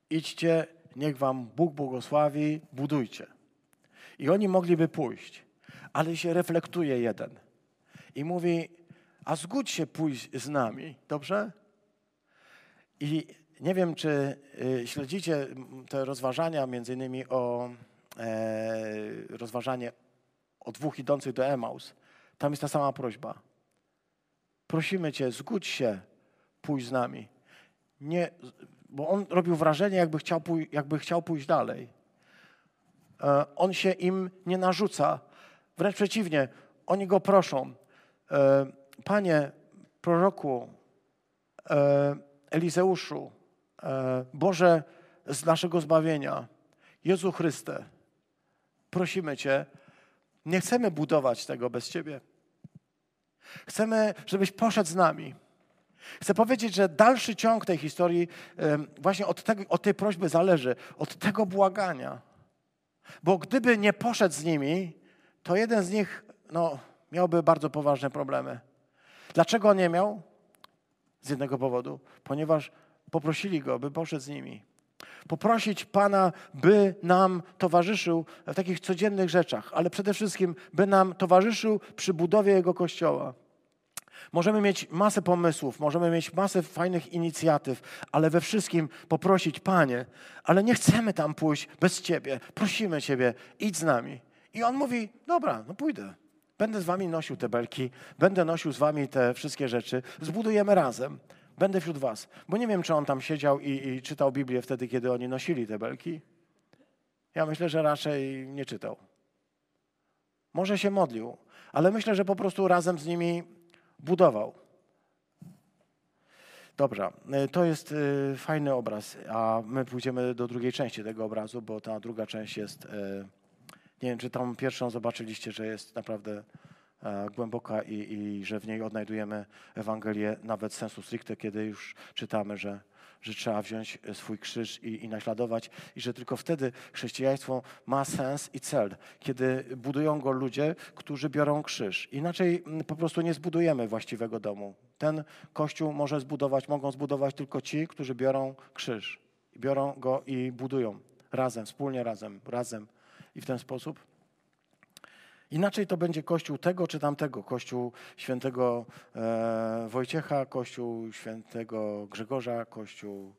Idźcie, niech wam Bóg błogosławi, budujcie. I oni mogliby pójść, ale się reflektuje jeden. I mówi, a zgódź się pójść z nami, dobrze? I nie wiem, czy y, śledzicie te rozważania, między innymi o e, rozważanie o dwóch idących do Emaus. Tam jest ta sama prośba. Prosimy Cię, zgódź się, pójść z nami. Nie, bo on robił wrażenie, jakby chciał, jakby chciał pójść dalej. E, on się im nie narzuca. Wręcz przeciwnie, oni go proszą. E, Panie, proroku, e, Elizeuszu, e, Boże z naszego zbawienia, Jezu Chryste, prosimy Cię, nie chcemy budować tego bez Ciebie. Chcemy, żebyś poszedł z nami. Chcę powiedzieć, że dalszy ciąg tej historii właśnie od, tego, od tej prośby zależy, od tego błagania. Bo gdyby nie poszedł z nimi, to jeden z nich no, miałby bardzo poważne problemy. Dlaczego nie miał? z jednego powodu, ponieważ poprosili go, by poszedł z nimi. Poprosić Pana, by nam towarzyszył w takich codziennych rzeczach, ale przede wszystkim, by nam towarzyszył przy budowie Jego Kościoła. Możemy mieć masę pomysłów, możemy mieć masę fajnych inicjatyw, ale we wszystkim poprosić, Panie, ale nie chcemy tam pójść bez Ciebie. Prosimy Ciebie, idź z nami. I on mówi, dobra, no pójdę. Będę z wami nosił te belki, będę nosił z wami te wszystkie rzeczy, zbudujemy razem. Będę wśród was. Bo nie wiem, czy on tam siedział i, i czytał Biblię wtedy, kiedy oni nosili te belki. Ja myślę, że raczej nie czytał. Może się modlił, ale myślę, że po prostu razem z nimi budował. Dobrze, to jest y, fajny obraz, a my pójdziemy do drugiej części tego obrazu, bo ta druga część jest y, nie wiem, czy tam pierwszą zobaczyliście, że jest naprawdę e, głęboka i, i że w niej odnajdujemy Ewangelię nawet sensu stricte, kiedy już czytamy, że, że trzeba wziąć swój krzyż i, i naśladować i że tylko wtedy chrześcijaństwo ma sens i cel, kiedy budują go ludzie, którzy biorą krzyż. Inaczej mm, po prostu nie zbudujemy właściwego domu. Ten kościół może zbudować, mogą zbudować tylko ci, którzy biorą krzyż. Biorą go i budują razem, wspólnie razem, razem i w ten sposób. Inaczej to będzie kościół tego czy tamtego, kościół świętego e, Wojciecha, kościół świętego Grzegorza, kościół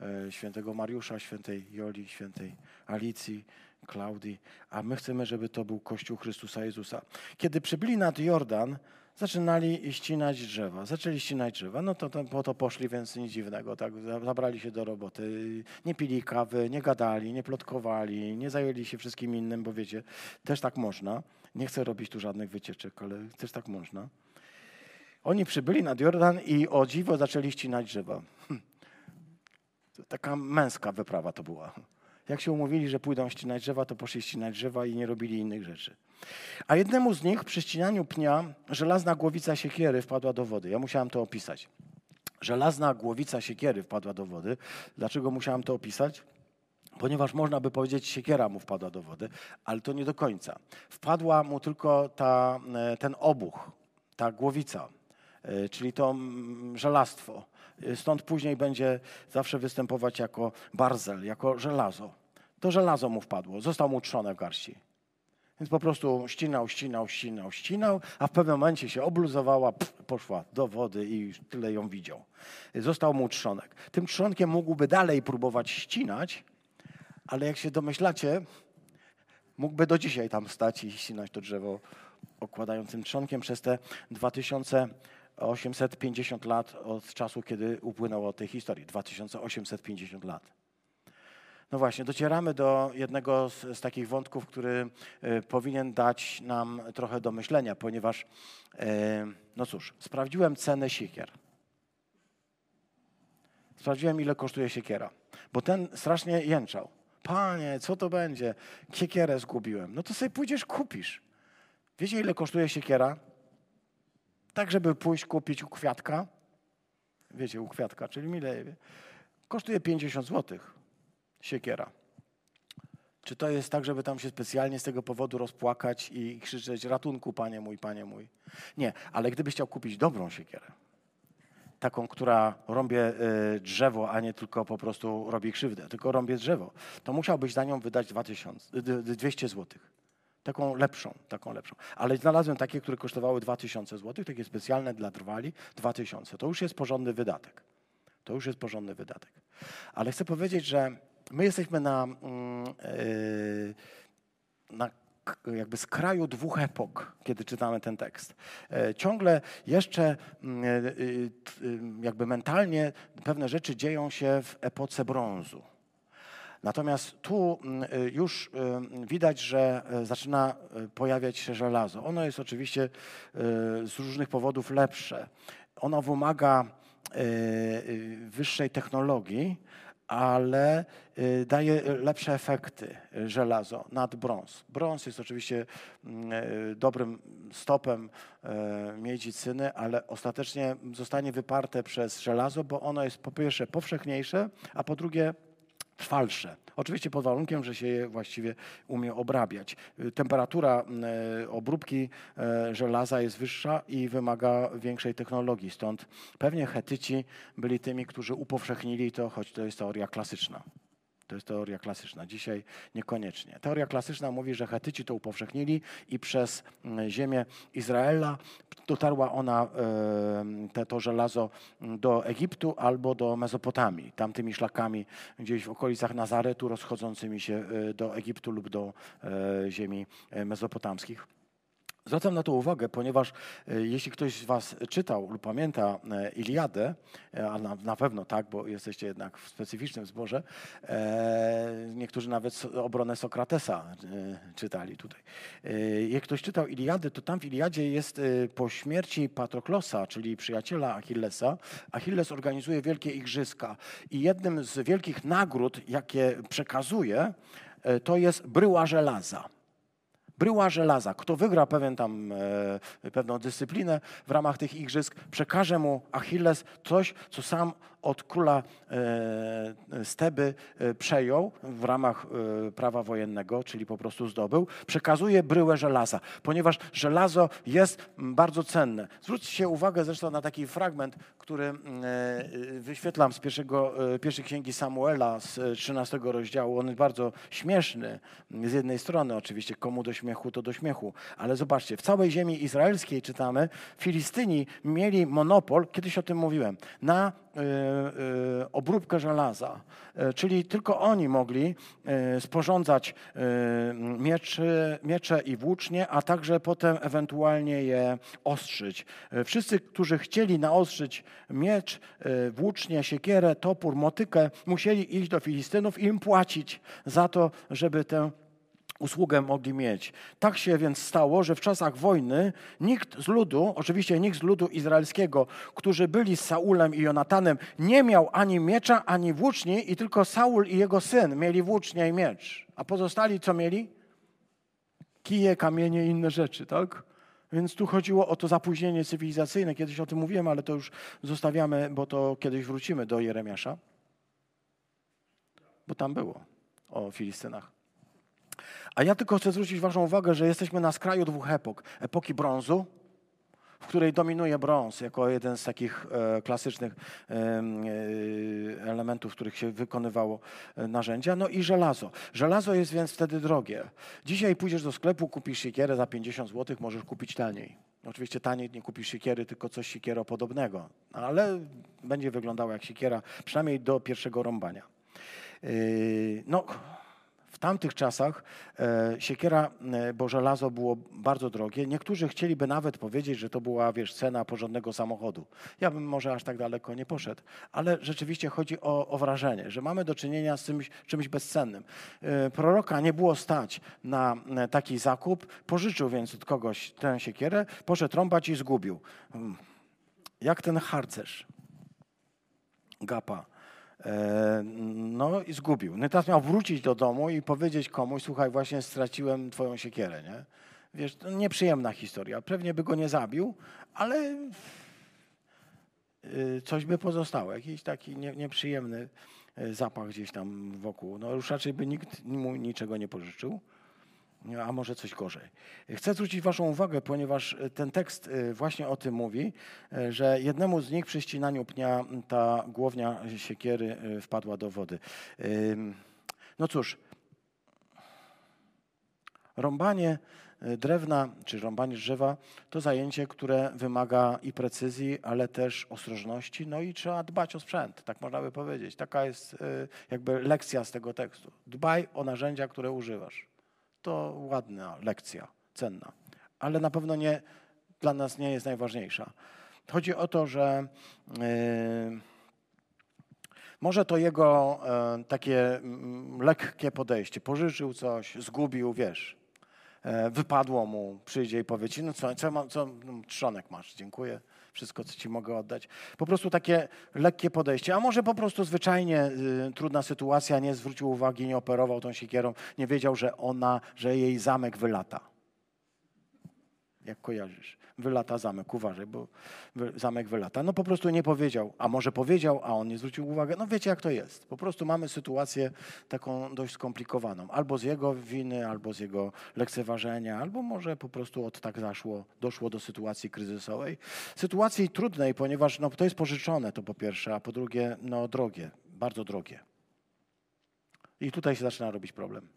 e, świętego Mariusza, świętej Joli, świętej Alicji, Klaudii, a my chcemy, żeby to był kościół Chrystusa Jezusa. Kiedy przybyli nad Jordan, zaczynali ścinać drzewa. Zaczęli ścinać drzewa, no to, to po to poszli, więc nic dziwnego, tak, zabrali się do roboty. Nie pili kawy, nie gadali, nie plotkowali, nie zajęli się wszystkim innym, bo wiecie, też tak można. Nie chcę robić tu żadnych wycieczek, ale też tak można. Oni przybyli nad Jordan i o dziwo zaczęli ścinać drzewa. Hm. Taka męska wyprawa to była. Jak się umówili, że pójdą ścinać drzewa, to poszli ścinać drzewa i nie robili innych rzeczy. A jednemu z nich przy ścinaniu pnia żelazna głowica siekiery wpadła do wody. Ja musiałem to opisać. Żelazna głowica siekiery wpadła do wody. Dlaczego musiałem to opisać? Ponieważ można by powiedzieć, siekiera mu wpadła do wody, ale to nie do końca. Wpadła mu tylko ta, e, ten obuch, ta głowica. e, czyli to mm, żelastwo. E, Stąd później będzie zawsze występować jako barzel, jako żelazo. To żelazo mu wpadło, został mu trzone w garści. Więc po prostu ścinał, ścinał, ścinał, ścinał, a w pewnym momencie się obluzowała, pff, poszła do wody i tyle ją widział. Został mu trzonek. Tym trzonkiem mógłby dalej próbować ścinać, ale jak się domyślacie, mógłby do dzisiaj tam stać i ścinać to drzewo okładającym trzonkiem przez te 2850 lat od czasu, kiedy upłynęło od tej historii. 2850 lat. No właśnie, docieramy do jednego z, z takich wątków, który y, powinien dać nam trochę do myślenia, ponieważ, y, no cóż, sprawdziłem cenę siekier. Sprawdziłem, ile kosztuje siekiera, bo ten strasznie jęczał. Panie, co to będzie? Siekierę zgubiłem. No to sobie pójdziesz, kupisz. Wiecie, ile kosztuje siekiera? Tak, żeby pójść kupić u kwiatka. Wiecie, u kwiatka, czyli mile. Kosztuje 50 złotych siekiera. Czy to jest tak, żeby tam się specjalnie z tego powodu rozpłakać i krzyczeć ratunku, panie mój, panie mój? Nie, ale gdybyś chciał kupić dobrą siekierę, taką, która rąbie y, drzewo, a nie tylko po prostu robi krzywdę, tylko rąbie drzewo, to musiałbyś za nią wydać 2000, 200 zł. Taką lepszą, taką lepszą. Ale znalazłem takie, które kosztowały 2000 zł, takie specjalne dla drwali, 2000. To już jest porządny wydatek. To już jest porządny wydatek. Ale chcę powiedzieć, że my jesteśmy na, yy, na jakby z kraju dwóch epok, kiedy czytamy ten tekst. E, ciągle jeszcze mm, e, jakby mentalnie pewne rzeczy dzieją się w epoce brązu. Natomiast tu mm, już widać, że zaczyna pojawiać się żelazo. Ono jest oczywiście z różnych powodów lepsze. Ono wymaga wyższej technologii, ale y, daje lepsze efekty y, żelazo nad brąz. Brąz jest oczywiście mm, y, dobrym stopem miedzi cyny, ale ostatecznie zostanie wyparte przez żelazo, bo ono jest po pierwsze powszechniejsze, a po drugie trwalsze. Oczywiście pod warunkiem, że się je właściwie umie obrabiać. Temperatura e, obróbki e, żelaza jest wyższa i wymaga większej technologii. Stąd pewnie Hetyci byli tymi, którzy upowszechnili to, choć to jest teoria klasyczna. To jest teoria klasyczna. Dzisiaj niekoniecznie. Teoria klasyczna mówi, że Hetyci to upowszechnili i przez ziemię Izraela dotarła ona, te, to żelazo do Egiptu albo do Mezopotamii, tamtymi szlakami gdzieś w okolicach Nazaretu rozchodzącymi się e, do Egiptu lub do e, ziemi e, mezopotamskich. Zwracam na to uwagę, ponieważ e, jeśli ktoś z Was czytał lub pamięta e, Iliadę, e, a na, na pewno tak, bo jesteście jednak w specyficznym zborze, niektórzy nawet obronę Sokratesa czytali tutaj. Jak ktoś czytał Iliadę, to tam w Iliadzie jest po śmierci Patroklosa, czyli przyjaciela Achillesa, Achilles organizuje wielkie igrzyska i jednym z wielkich nagród, jakie przekazuje, to jest bryła żelaza bryła żelaza. Kto wygra pewien tam, e, pewną dyscyplinę w ramach tych igrzysk, przekaże mu Achilles coś, co sam od króla e, Steby e, przejął w ramach e, prawa wojennego, czyli po prostu zdobył, przekazuje bryłę żelaza, ponieważ żelazo jest bardzo cenne. Zwróćcie uwagę zresztą na taki fragment, który wyświetlam z pierwszego, pierwszej księgi Samuela z 13 rozdziału. On jest bardzo śmieszny. Z jednej strony oczywiście, komu do śmiechu, to do śmiechu. Ale zobaczcie, w całej ziemi izraelskiej czytamy, Filistyni mieli monopol, kiedyś o tym mówiłem, na E, e, obróbkę żelaza, e, czyli tylko oni mogli sporządzać miecze i włócznie, a także potem ewentualnie je ostrzyć. Wszyscy, którzy chcieli naostrzyć miecz, włócznie, siekierę, topór, motykę, musieli iść do Filistynów i im płacić za to, żeby tę usługę mogli mieć. Tak się więc stało, że w czasach wojny nikt z ludu, oczywiście nikt z ludu izraelskiego, którzy byli z Saulem i Jonatanem, nie miał ani miecza, ani włóczni i tylko Saul i jego syn mieli włócznie i miecz. A pozostali co mieli? Kije, kamienie i inne rzeczy, tak? Więc tu chodziło o to zapóźnienie cywilizacyjne. Kiedyś o tym mówiłem, ale to już zostawiamy, bo to kiedyś wrócimy do Jeremiasza. Bo tam było o Filistynach. A ja tylko chcę zwrócić Waszą uwagę, że jesteśmy na skraju dwóch epok. Epoki brązu, w której dominuje brąz jako jeden z takich e, klasycznych e, elementów, w których się wykonywało e, narzędzia. No i żelazo. Żelazo jest więc wtedy drogie. Dzisiaj pójdziesz do sklepu, kupisz siekierę za 50 zł, możesz kupić taniej. Oczywiście taniej nie kupisz siekiery, tylko coś siekieropodobnego, ale będzie wyglądało jak siekiera, przynajmniej do pierwszego rąbania. No, w tamtych czasach e, siekiera, e, bo żelazo było bardzo drogie. Niektórzy chcieliby nawet powiedzieć, że to była, wiesz, cena porządnego samochodu. Ja bym może aż tak daleko nie poszedł, ale rzeczywiście chodzi o, o wrażenie, że mamy do czynienia z czymś, czymś bezcennym. E, proroka nie było stać na taki zakup, pożyczył więc od kogoś tę siekierę, poszedł trąbać i zgubił. Hmm. Jak ten harcerz. Gapa no i zgubił. No i teraz miał wrócić do domu i powiedzieć komuś, słuchaj, właśnie straciłem twoją siekierę, nie? Wiesz, to nieprzyjemna historia. Pewnie by go nie zabił, ale y, coś by pozostało. Jakiś taki nieprzyjemny y, zapach gdzieś tam wokół. No już raczej by nikt mu niczego nie pożyczył a może coś gorzej. Chcę zwrócić Waszą uwagę, ponieważ e, ten tekst e, właśnie o tym mówi, e, że jednemu z nich przy ścinaniu pnia ta głownia siekiery wpadła do wody. No cóż, rąbanie drewna czy rąbanie drzewa to zajęcie, które wymaga i precyzji, ale też ostrożności, no i trzeba dbać o sprzęt, tak można by powiedzieć. Taka jest jakby lekcja z tego tekstu. Dbaj o narzędzia, które używasz to ładna lekcja, cenna, ale na pewno nie, dla nas nie jest najważniejsza. Chodzi o to, że yy, może to jego yy, takie yy, lekkie podejście, pożyczył coś, zgubił, wiesz, e, wypadło mu, przyjdzie i powie ci, no co, co, co no, trzonek masz, dziękuję wszystko, co ci mogę oddać. Po prostu takie lekkie podejście. A może po prostu zwyczajnie y, trudna sytuacja, nie zwrócił uwagi, nie operował tą siekierą, nie wiedział, że ona, że jej zamek wylata. Jak kojarzysz wylata zamek, uważaj, bo zamek wylata. No po prostu nie powiedział, a może powiedział, a on nie zwrócił uwagi. No wiecie jak to jest. Po prostu mamy sytuację taką dość skomplikowaną. Albo z jego winy, albo z jego lekceważenia, albo może po prostu od tak zaszło, doszło do sytuacji kryzysowej. Sytuacji trudnej, ponieważ no, to jest pożyczone to po pierwsze, a po drugie no drogie, bardzo drogie. I tutaj się zaczyna robić problem.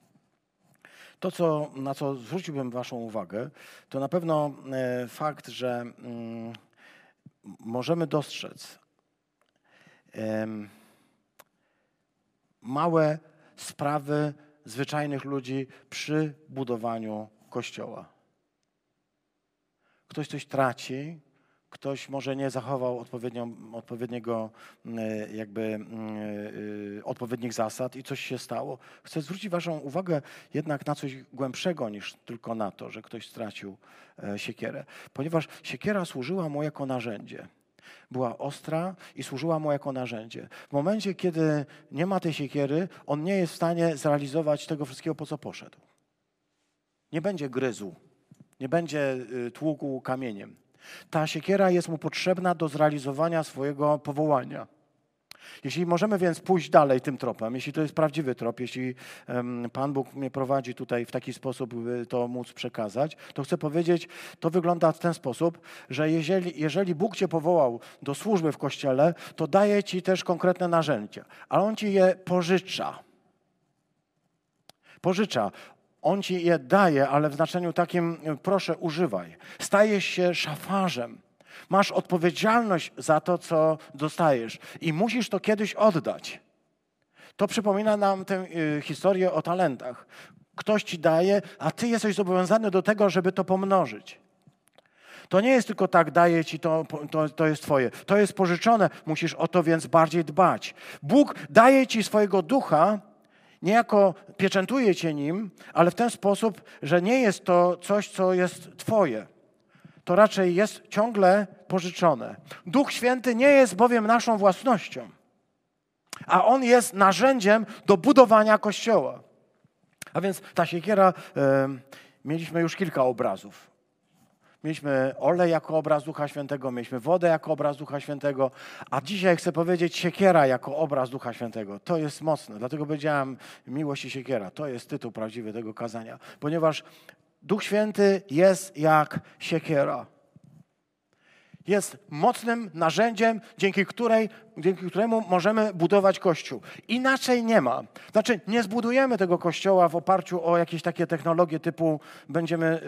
To, co, na co zwróciłbym Waszą uwagę, to na pewno e, fakt, że mm, możemy dostrzec małe sprawy zwyczajnych ludzi przy budowaniu kościoła. Ktoś coś traci, ktoś może nie zachował odpowiedniego, mm, jakby, mm, y, odpowiednich zasad i coś się stało. Chcę zwrócić Waszą uwagę jednak na coś głębszego niż tylko na to, że ktoś stracił e, siekierę, ponieważ siekiera służyła mu jako narzędzie. Była ostra i służyła mu jako narzędzie. W momencie, kiedy nie ma tej siekiery, on nie jest w stanie zrealizować tego wszystkiego, po co poszedł. Nie będzie gryzł, nie będzie y, tłukł kamieniem ta siekiera jest mu potrzebna do zrealizowania swojego powołania. Jeśli możemy więc pójść dalej tym tropem, jeśli to jest prawdziwy trop, jeśli Pan Bóg mnie prowadzi tutaj w taki sposób, by to móc przekazać, to chcę powiedzieć, to wygląda w ten sposób, że jeżeli, jeżeli Bóg Cię powołał do służby w Kościele, to daje Ci też konkretne narzędzia, ale On Ci je pożycza. Pożycza. On ci je daje, ale w znaczeniu takim, proszę, używaj. Stajesz się szafarzem. Masz odpowiedzialność za to, co dostajesz i musisz to kiedyś oddać. To przypomina nam tę y, historię o talentach. Ktoś ci daje, a ty jesteś zobowiązany do tego, żeby to pomnożyć. To nie jest tylko tak, daje ci to, to, to jest twoje. To jest pożyczone, musisz o to więc bardziej dbać. Bóg daje ci swojego ducha, niejako pieczętuje cię nim, ale w ten sposób, że nie jest to coś, co jest twoje. To raczej jest ciągle pożyczone. Duch Święty nie jest bowiem naszą własnością, a on jest narzędziem do budowania kościoła. A więc ta siekiera, e, mieliśmy już kilka obrazów. Mieliśmy olej jako obraz Ducha Świętego, mieliśmy wodę jako obraz Ducha Świętego, a dzisiaj chcę powiedzieć siekiera jako obraz Ducha Świętego. To jest mocne, dlatego powiedziałem miłość i siekiera. To jest tytuł prawdziwy tego kazania, ponieważ Duch Święty jest jak siekiera. Jest mocnym narzędziem, dzięki, której, dzięki któremu możemy budować Kościół. Inaczej nie ma. Znaczy, nie zbudujemy tego Kościoła w oparciu o jakieś takie technologie typu będziemy,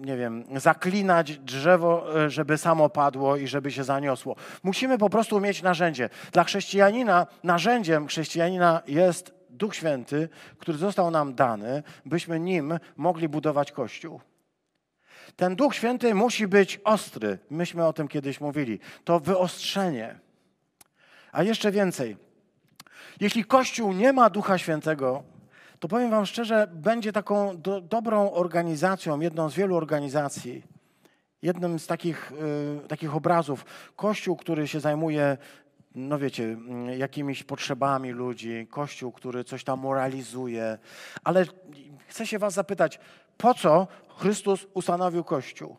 yy, nie wiem, zaklinać drzewo, y, żeby samo padło i żeby się zaniosło. Musimy po prostu mieć narzędzie. Dla chrześcijanina narzędziem chrześcijanina jest Duch Święty, który został nam dany, byśmy nim mogli budować Kościół. Ten Duch Święty musi być ostry. Myśmy o tym kiedyś mówili. To wyostrzenie. A jeszcze więcej. Jeśli Kościół nie ma Ducha Świętego, to powiem Wam szczerze, będzie taką do, dobrą organizacją, jedną z wielu organizacji. Jednym z takich, y, takich obrazów. Kościół, który się zajmuje no wiecie, mm, jakimiś potrzebami ludzi, kościół, który coś tam moralizuje. Ale chcę się Was zapytać, po co Chrystus ustanowił Kościół?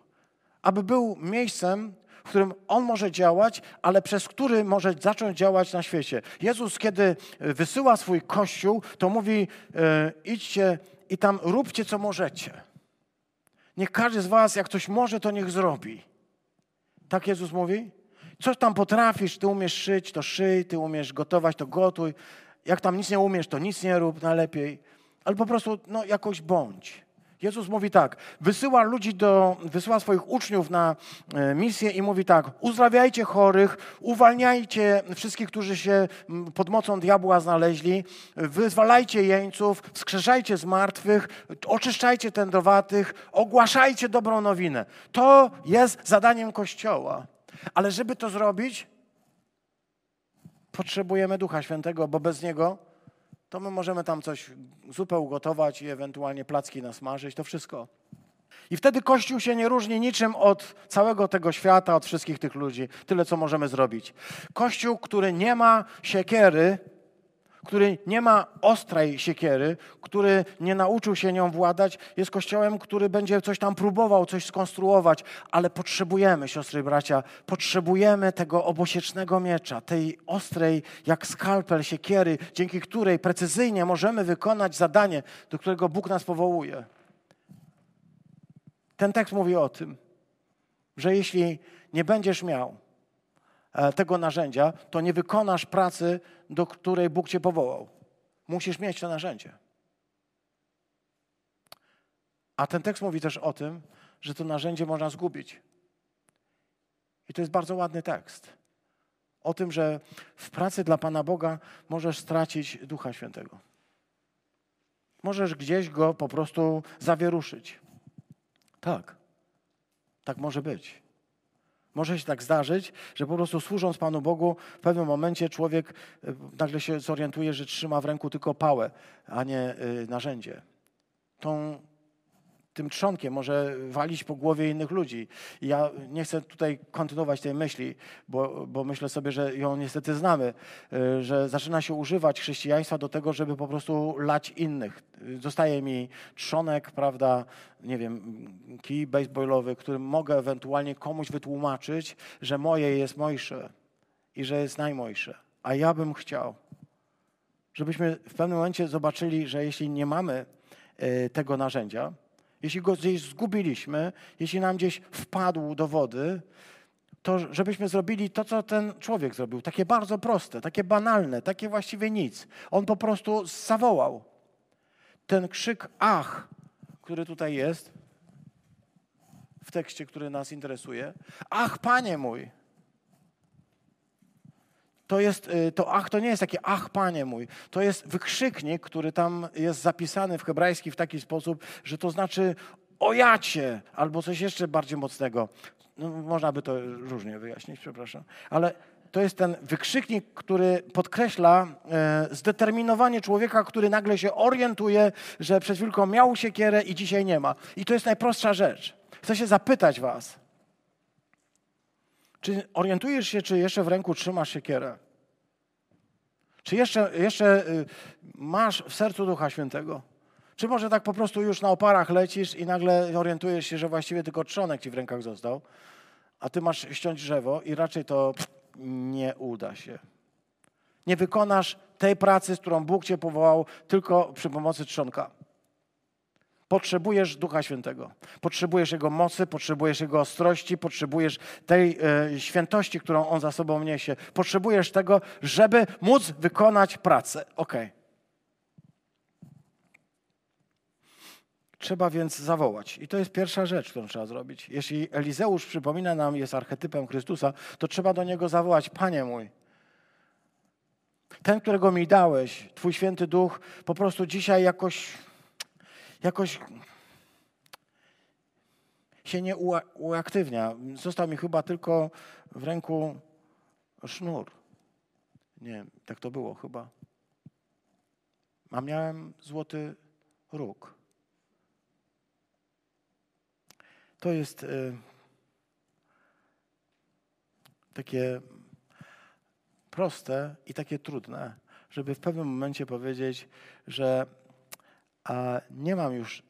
Aby był miejscem, w którym On może działać, ale przez który może zacząć działać na świecie. Jezus, kiedy wysyła swój Kościół, to mówi: e, idźcie i tam róbcie, co możecie. Niech każdy z Was, jak coś może, to niech zrobi. Tak Jezus mówi? Coś tam potrafisz, ty umiesz szyć, to szyj, ty umiesz gotować, to gotuj. Jak tam nic nie umiesz, to nic nie rób najlepiej. Ale po prostu no, jakoś bądź. Jezus mówi tak, wysyła ludzi do, wysyła swoich uczniów na e, misję i mówi tak, uzdrawiajcie chorych, uwalniajcie wszystkich, którzy się pod mocą diabła znaleźli, wyzwalajcie jeńców, wskrzeszajcie zmartwych, oczyszczajcie tędrowatych, ogłaszajcie dobrą nowinę. To jest zadaniem Kościoła. Ale żeby to zrobić, potrzebujemy Ducha Świętego, bo bez Niego to my możemy tam coś, zupę ugotować i ewentualnie placki nasmażyć, to wszystko. I wtedy Kościół się nie różni niczym od całego tego świata, od wszystkich tych ludzi. Tyle, co możemy zrobić. Kościół, który nie ma siekiery, który nie ma ostrej siekiery, który nie nauczył się nią władać, jest kościołem, który będzie coś tam próbował, coś skonstruować, ale potrzebujemy, siostry i bracia, potrzebujemy tego obosiecznego miecza, tej ostrej, jak skalpel siekiery, dzięki której precyzyjnie możemy wykonać zadanie, do którego Bóg nas powołuje. Ten tekst mówi o tym, że jeśli nie będziesz miał E, tego narzędzia, to nie wykonasz pracy, do której Bóg cię powołał. Musisz mieć to narzędzie. A ten tekst mówi też o tym, że to narzędzie można zgubić. I to jest bardzo ładny tekst. O tym, że w pracy dla Pana Boga możesz stracić Ducha Świętego. Możesz gdzieś go po prostu zawieruszyć. Tak, tak może być. Może się tak zdarzyć, że po prostu służąc Panu Bogu, w pewnym momencie człowiek e, nagle się zorientuje, że trzyma w ręku tylko pałę, a nie e, narzędzie. Tą tym trzonkiem może walić po głowie innych ludzi. Ja nie chcę tutaj kontynuować tej myśli, bo, bo myślę sobie, że ją niestety znamy, e, że zaczyna się używać chrześcijaństwa do tego, żeby po prostu lać innych. Zostaje mi trzonek, prawda, nie wiem, kij baseballowy, którym mogę ewentualnie komuś wytłumaczyć, że moje jest mojsze i że jest najmojsze. A ja bym chciał, żebyśmy w pewnym momencie zobaczyli, że jeśli nie mamy e, tego narzędzia, jeśli go gdzieś zgubiliśmy, jeśli nam gdzieś wpadł do wody, to żebyśmy zrobili to, co ten człowiek zrobił. Takie bardzo proste, takie banalne, takie właściwie nic. On po prostu zawołał. Ten krzyk ach, który tutaj jest, w tekście, który nas interesuje. Ach, panie mój! To jest, y, to ach, to nie jest takie ach, panie mój. To jest wykrzyknik, który tam jest zapisany w hebrajski w taki sposób, że to znaczy ojacie, albo coś jeszcze bardziej mocnego. No, można by to różnie wyjaśnić, przepraszam. Ale to jest ten wykrzyknik, który podkreśla e, zdeterminowanie człowieka, który nagle się orientuje, że przed chwilką miał siekierę i dzisiaj nie ma. I to jest najprostsza rzecz. Chcę się zapytać was, czy orientujesz się, czy jeszcze w ręku trzymasz siekierę? Czy jeszcze, jeszcze y, masz w sercu Ducha Świętego? Czy może tak po prostu już na oparach lecisz i nagle orientujesz się, że właściwie tylko trzonek ci w rękach został, a ty masz ściąć drzewo i raczej to nie uda się. Nie wykonasz tej pracy, z którą Bóg cię powołał, tylko przy pomocy trzonka. Potrzebujesz Ducha Świętego. Potrzebujesz Jego mocy, potrzebujesz Jego ostrości, potrzebujesz tej e, świętości, którą On za sobą niesie. Potrzebujesz tego, żeby móc wykonać pracę. Okay. Trzeba więc zawołać. I to jest pierwsza rzecz, którą trzeba zrobić. Jeśli Elizeusz przypomina nam, jest archetypem Chrystusa, to trzeba do niego zawołać: Panie mój, ten, którego mi dałeś, Twój święty duch, po prostu dzisiaj jakoś, jakoś się nie uaktywnia. Został mi chyba tylko w ręku sznur. Nie, tak to było chyba. A miałem złoty róg. To jest y, takie proste i takie trudne, żeby w pewnym momencie powiedzieć, że nie mam już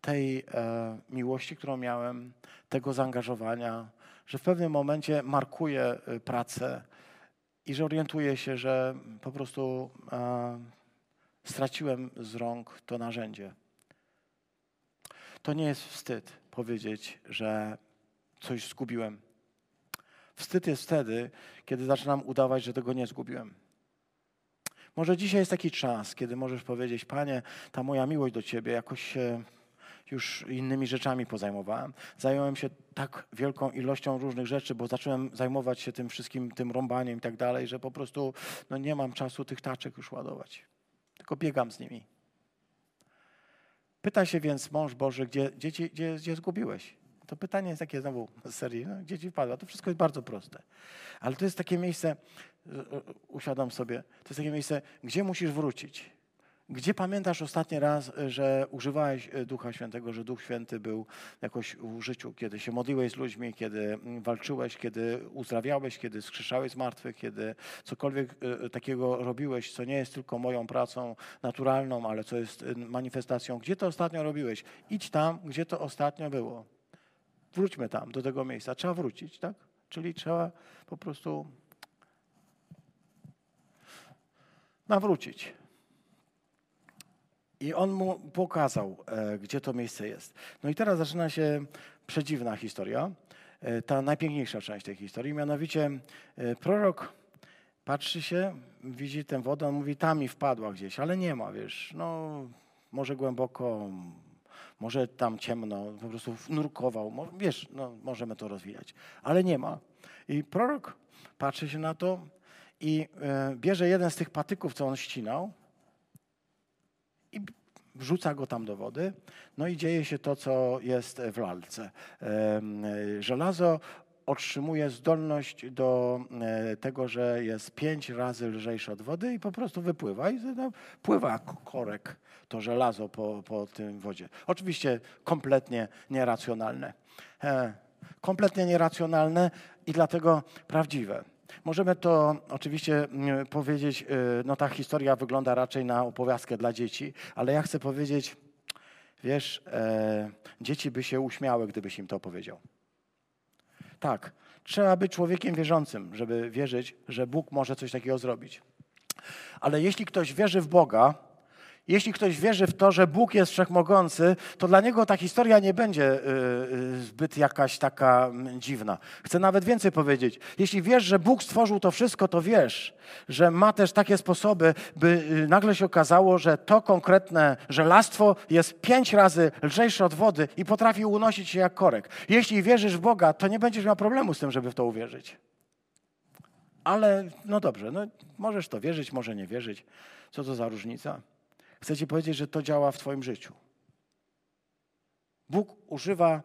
tej e, miłości, którą miałem, tego zaangażowania, że w pewnym momencie markuję y, pracę i że orientuję się, że po prostu straciłem z rąk to narzędzie. To nie jest wstyd powiedzieć, że coś zgubiłem. Wstyd jest wtedy, kiedy zaczynam udawać, że tego nie zgubiłem. Może dzisiaj jest taki czas, kiedy możesz powiedzieć, Panie, ta moja miłość do Ciebie jakoś się już innymi rzeczami pozajmowałem. Zająłem się tak wielką ilością różnych rzeczy, bo zacząłem zajmować się tym wszystkim, tym rąbaniem i tak dalej, że po prostu no, nie mam czasu tych taczek już ładować. Tylko biegam z nimi. Pyta się więc mąż Boży, gdzie, gdzie, gdzie, gdzie zgubiłeś? To pytanie jest takie znowu z serii, no, gdzie ci wpadła? To wszystko jest bardzo proste. Ale to jest takie miejsce, usiadam sobie, to jest takie miejsce, gdzie musisz wrócić. Gdzie pamiętasz ostatni raz, że używałeś e, Ducha Świętego, że Duch Święty był jakoś w życiu, kiedy się modliłeś z ludźmi, kiedy walczyłeś, kiedy uzdrawiałeś, kiedy skrzeszałeś z kiedy cokolwiek e, e, takiego robiłeś, co nie jest tylko moją pracą naturalną, ale co jest manifestacją. Gdzie to ostatnio robiłeś? Idź tam, gdzie to ostatnio było. Wróćmy tam, do tego miejsca. Trzeba wrócić, tak? Czyli trzeba po prostu nawrócić. I on mu pokazał, e, gdzie to miejsce jest. No i teraz zaczyna się przedziwna historia, e, ta najpiękniejsza część tej historii. Mianowicie e, prorok patrzy się, widzi tę wodę, on mówi, tam mi wpadła gdzieś, ale nie ma, wiesz, no może głęboko, może tam ciemno, po prostu nurkował, wiesz, no, możemy to rozwijać, ale nie ma. I prorok patrzy się na to i bierze jeden z tych patyków, co on ścinał, i wrzuca go tam do wody. No i dzieje się to, co jest w lalce. Żelazo otrzymuje zdolność do e, tego, że jest pięć razy lżejsze od wody i po prostu wypływa. I pływa korek, to żelazo po, po tym wodzie. Oczywiście kompletnie nieracjonalne. E, kompletnie nieracjonalne i dlatego prawdziwe. Możemy to oczywiście mm, powiedzieć, y, no ta historia wygląda raczej na opowiastkę dla dzieci, ale ja chcę powiedzieć, wiesz, e, dzieci by się uśmiały, gdybyś im to opowiedział. Tak, trzeba być człowiekiem wierzącym, żeby wierzyć, że Bóg może coś takiego zrobić. Ale jeśli ktoś wierzy w Boga, jeśli ktoś wierzy w to, że Bóg jest wszechmogący, to dla niego ta historia nie będzie y, y, zbyt jakaś taka mm, dziwna. Chcę nawet więcej powiedzieć. Jeśli wiesz, że Bóg stworzył to wszystko, to wiesz, że ma też takie sposoby, by y, nagle się okazało, że to konkretne żelastwo jest pięć razy lżejsze od wody i potrafi unosić się jak korek. Jeśli wierzysz w Boga, to nie będziesz miał problemu z tym, żeby w to uwierzyć. Ale no dobrze, no możesz to wierzyć, może nie wierzyć. Co to za różnica? Chcę Ci powiedzieć, że to działa w Twoim życiu. Bóg używa,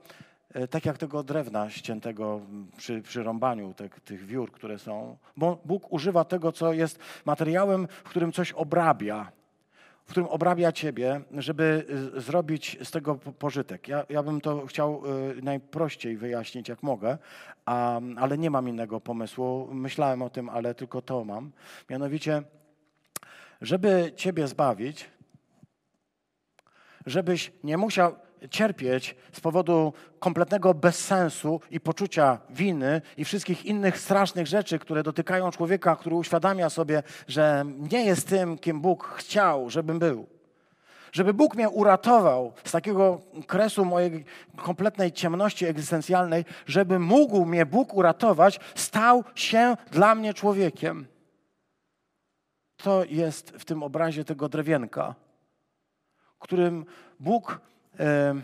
e, tak jak tego drewna ściętego przy, przy rąbaniu tych, tych wiór, które są, bo Bóg używa tego, co jest materiałem, w którym coś obrabia, w którym obrabia Ciebie, żeby e, zrobić z tego pożytek. Ja, ja bym to chciał e, najprościej wyjaśnić, jak mogę, a, ale nie mam innego pomysłu. Myślałem o tym, ale tylko to mam. Mianowicie, żeby Ciebie zbawić, żebyś nie musiał cierpieć z powodu kompletnego bezsensu i poczucia winy i wszystkich innych strasznych rzeczy, które dotykają człowieka, który uświadamia sobie, że nie jest tym, kim Bóg chciał, żebym był. Żeby Bóg mnie uratował z takiego kresu mojej kompletnej ciemności egzystencjalnej, żeby mógł mnie Bóg uratować, stał się dla mnie człowiekiem. To jest w tym obrazie tego drewienka, którym Bóg e,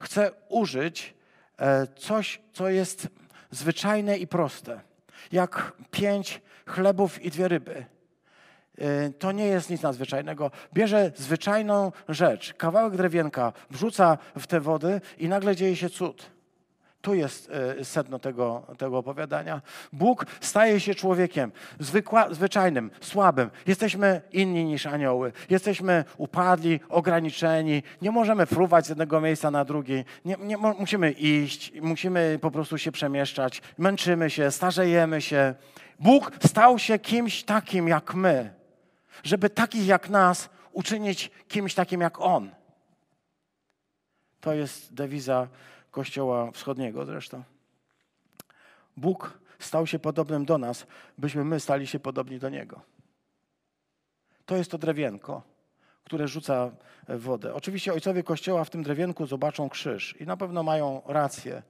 chce użyć e, coś, co jest zwyczajne i proste, jak pięć chlebów i dwie ryby. E, to nie jest nic nadzwyczajnego. Bierze zwyczajną rzecz, kawałek drewienka, wrzuca w te wody i nagle dzieje się cud. Tu jest e, sedno tego, tego opowiadania. Bóg staje się człowiekiem zwykła, zwyczajnym, słabym. Jesteśmy inni niż anioły. Jesteśmy upadli, ograniczeni. Nie możemy fruwać z jednego miejsca na drugi. Nie, nie, musimy iść, musimy po prostu się przemieszczać. Męczymy się, starzejemy się. Bóg stał się kimś takim jak my, żeby takich jak nas uczynić kimś takim jak On. To jest dewiza Kościoła Wschodniego zresztą. Bóg stał się podobnym do nas, byśmy my stali się podobni do Niego. To jest to drewienko, które rzuca wodę. Oczywiście ojcowie Kościoła w tym drewienku zobaczą krzyż i na pewno mają rację.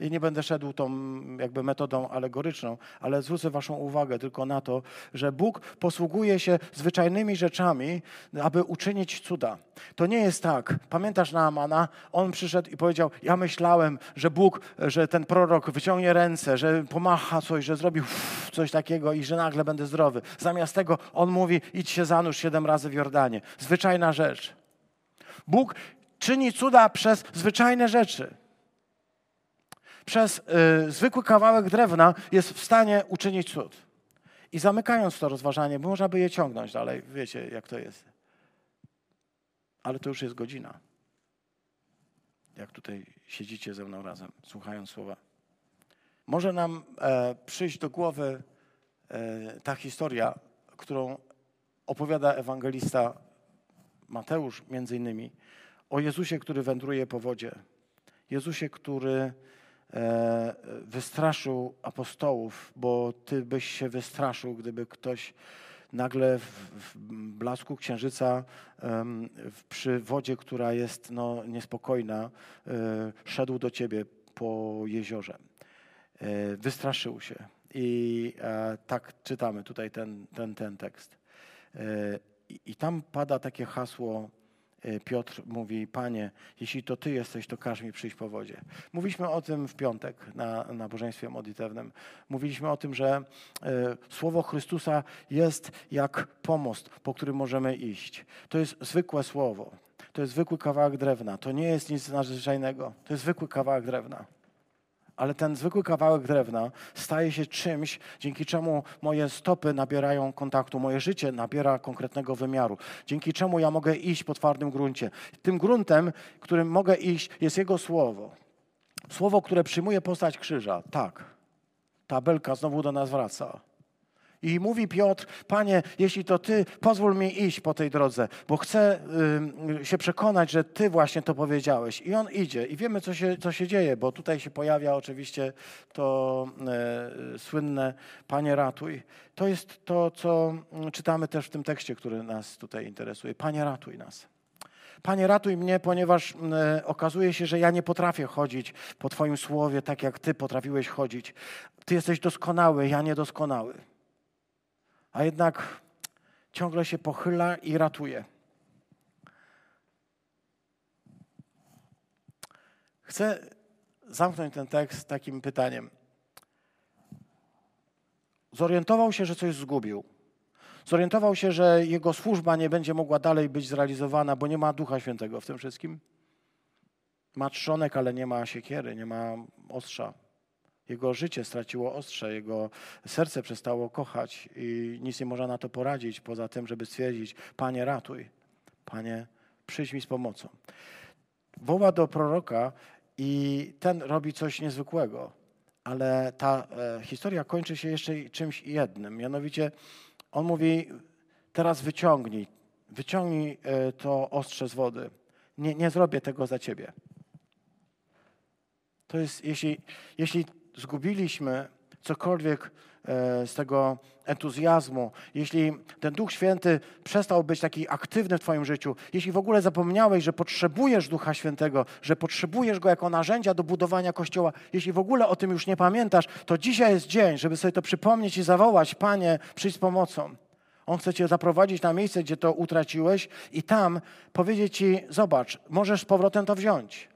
I nie będę szedł tą jakby metodą alegoryczną, ale zwrócę waszą uwagę tylko na to, że Bóg posługuje się zwyczajnymi rzeczami, aby uczynić cuda. To nie jest tak. Pamiętasz Naamana? On przyszedł i powiedział, ja myślałem, że Bóg, że ten prorok wyciągnie ręce, że pomacha coś, że zrobi coś takiego i że nagle będę zdrowy. Zamiast tego on mówi, idź się zanurz siedem razy w Jordanie. Zwyczajna rzecz. Bóg czyni cuda przez zwyczajne rzeczy przez y, zwykły kawałek drewna jest w stanie uczynić cud. I zamykając to rozważanie, można by je ciągnąć dalej, wiecie jak to jest. Ale to już jest godzina. Jak tutaj siedzicie ze mną razem, słuchając słowa. Może nam e, przyjść do głowy e, ta historia, którą opowiada ewangelista Mateusz między innymi, o Jezusie, który wędruje po wodzie. Jezusie, który wystraszył apostołów, bo ty byś się wystraszył, gdyby ktoś nagle w, blasku księżyca przy wodzie, która jest no, niespokojna, e, szedł do ciebie po jeziorze. E, wystraszył się. I tak czytamy tutaj ten, ten, ten tekst. I tam pada takie hasło E, Piotr mówi, Panie, jeśli to Ty jesteś, to każ mi przyjść po wodzie. Mówiliśmy o tym w piątek na nabożeństwie modlitewnym. Mówiliśmy o tym, że e, Słowo Chrystusa jest jak pomost, po którym możemy iść. To jest zwykłe Słowo. To jest zwykły kawałek drewna. To nie jest nic nadzwyczajnego. To jest zwykły kawałek drewna ale ten zwykły kawałek drewna staje się czymś, dzięki czemu moje stopy nabierają kontaktu, moje życie nabiera konkretnego wymiaru, dzięki czemu ja mogę iść po twardym gruncie. Tym gruntem, którym mogę iść, jest Jego słowo. Słowo, które przyjmuje postać krzyża. Tak, tabelka znowu do nas wraca. I mówi Piotr, Panie, jeśli to Ty, pozwól mi iść po tej drodze, bo chcę y, się przekonać, że Ty właśnie to powiedziałeś. I on idzie i wiemy, co się, co się dzieje, bo tutaj się pojawia oczywiście to y, słynne Panie ratuj. To jest to, co czytamy też w tym tekście, który nas tutaj interesuje. Panie ratuj nas. Panie, ratuj mnie, ponieważ y, okazuje się, że ja nie potrafię chodzić po Twoim słowie tak, jak Ty potrafiłeś chodzić. Ty jesteś doskonały, ja niedoskonały a jednak ciągle się pochyla i ratuje. Chcę zamknąć ten tekst takim pytaniem. Zorientował się, że coś zgubił. Zorientował się, że jego służba nie będzie mogła dalej być zrealizowana, bo nie ma Ducha Świętego w tym wszystkim. Ma trzonek, ale nie ma siekiery, nie ma ostrza. Jego życie straciło ostrze, jego serce przestało kochać i nic nie można na to poradzić, poza tym, żeby stwierdzić: Panie, ratuj, Panie, przyjdź mi z pomocą. Woła do proroka i ten robi coś niezwykłego, ale ta e, historia kończy się jeszcze czymś jednym. Mianowicie on mówi: Teraz wyciągnij, wyciągnij e, to ostrze z wody. Nie, nie zrobię tego za ciebie. To jest, jeśli, jeśli zgubiliśmy cokolwiek e, z tego entuzjazmu, jeśli ten Duch Święty przestał być taki aktywny w Twoim życiu, jeśli w ogóle zapomniałeś, że potrzebujesz Ducha Świętego, że potrzebujesz Go jako narzędzia do budowania Kościoła, jeśli w ogóle o tym już nie pamiętasz, to dzisiaj jest dzień, żeby sobie to przypomnieć i zawołać, Panie, przyjdź z pomocą. On chce Cię zaprowadzić na miejsce, gdzie to utraciłeś i tam powiedzieć Ci, zobacz, możesz z powrotem to wziąć.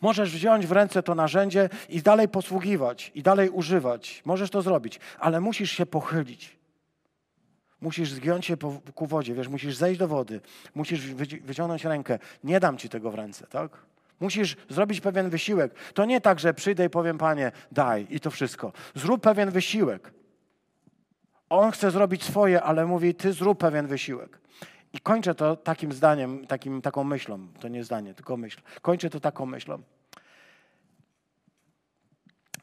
Możesz wziąć w ręce to narzędzie i dalej posługiwać, i dalej używać. Możesz to zrobić, ale musisz się pochylić. Musisz zgiąć się ku wodzie, wiesz, musisz zejść do wody, musisz wyciągnąć rękę. Nie dam ci tego w ręce, tak? Musisz zrobić pewien wysiłek. To nie tak, że przyjdę i powiem, panie, daj i to wszystko. Zrób pewien wysiłek. On chce zrobić swoje, ale mówi, ty zrób pewien wysiłek. I kończę to takim zdaniem, takim, taką myślą. To nie zdanie, tylko myśl. Kończę to taką myślą.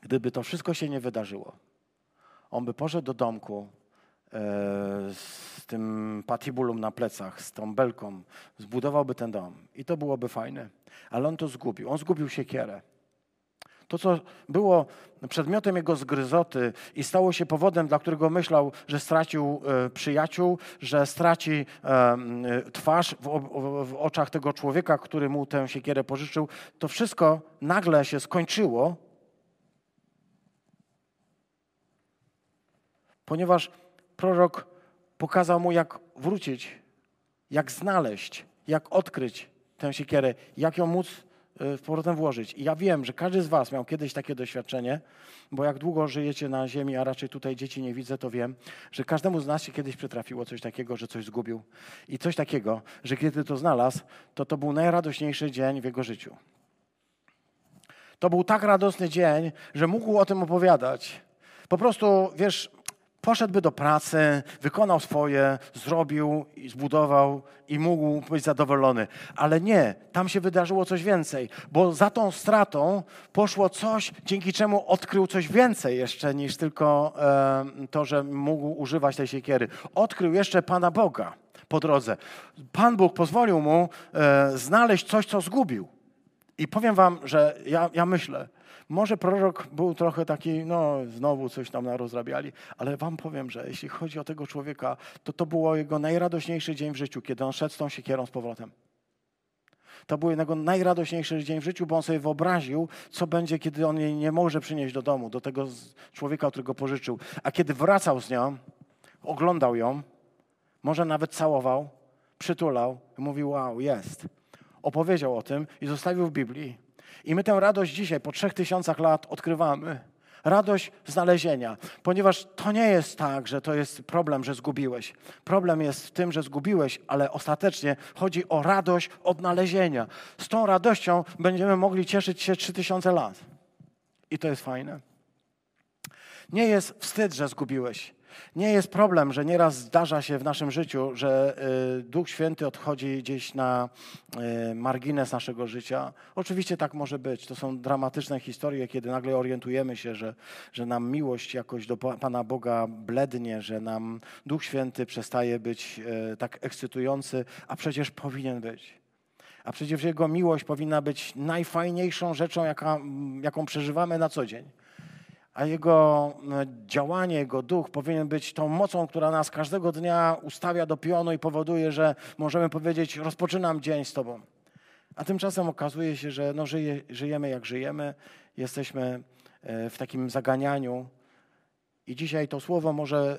Gdyby to wszystko się nie wydarzyło, on by poszedł do domku e, z tym patibulum na plecach, z tą belką, zbudowałby ten dom i to byłoby fajne. Ale on to zgubił. On zgubił siekierę. To, co było przedmiotem jego zgryzoty i stało się powodem, dla którego myślał, że stracił e, przyjaciół, że straci e, twarz w, oczach tego człowieka, który mu tę siekierę pożyczył, to wszystko nagle się skończyło, ponieważ prorok pokazał mu, jak wrócić, jak znaleźć, jak odkryć tę siekierę, jak ją móc z powrotem włożyć. I ja wiem, że każdy z Was miał kiedyś takie doświadczenie, bo jak długo żyjecie na ziemi, a raczej tutaj dzieci nie widzę, to wiem, że każdemu z nas się kiedyś przytrafiło coś takiego, że coś zgubił. I coś takiego, że kiedy to znalazł, to to był najradośniejszy dzień w jego życiu. To był tak radosny dzień, że mógł o tym opowiadać. Po prostu, wiesz, poszedłby do pracy, wykonał swoje, zrobił i zbudował i mógł być zadowolony. Ale nie, tam się wydarzyło coś więcej, bo za tą stratą poszło coś, dzięki czemu odkrył coś więcej jeszcze niż tylko e, to, że mógł używać tej siekiery. Odkrył jeszcze Pana Boga po drodze. Pan Bóg pozwolił mu e, znaleźć coś, co zgubił. I powiem wam, że ja, ja myślę, może prorok był trochę taki, no znowu coś tam narozrabiali, ale wam powiem, że jeśli chodzi o tego człowieka, to to było jego najradośniejszy dzień w życiu, kiedy on szedł z tą siekierą z powrotem. To był jego najradośniejszy dzień w życiu, bo on sobie wyobraził, co będzie, kiedy on jej nie może przynieść do domu, do tego człowieka, którego pożyczył. A kiedy wracał z nią, oglądał ją, może nawet całował, przytulał mówił, wow, jest. Opowiedział o tym i zostawił w Biblii. I my tę radość dzisiaj, po trzech tysiącach lat, odkrywamy. Radość znalezienia, ponieważ to nie jest tak, że to jest problem, że zgubiłeś. Problem jest w tym, że zgubiłeś, ale ostatecznie chodzi o radość odnalezienia. Z tą radością będziemy mogli cieszyć się trzy tysiące lat. I to jest fajne. Nie jest wstyd, że zgubiłeś. Nie jest problem, że nieraz zdarza się w naszym życiu, że y, Duch Święty odchodzi gdzieś na y, margines naszego życia. Oczywiście tak może być. To są dramatyczne historie, kiedy nagle orientujemy się, że, że nam miłość jakoś do Pana Boga blednie, że nam Duch Święty przestaje być y, tak ekscytujący, a przecież powinien być. A przecież Jego miłość powinna być najfajniejszą rzeczą, jaka, jaką przeżywamy na co dzień a Jego e, działanie, Jego duch powinien być tą mocą, która nas każdego dnia ustawia do pionu i powoduje, że możemy powiedzieć: Rozpoczynam dzień z Tobą. A tymczasem okazuje się, że no, żyje, żyjemy jak żyjemy, jesteśmy e, w takim zaganianiu. I dzisiaj to słowo może,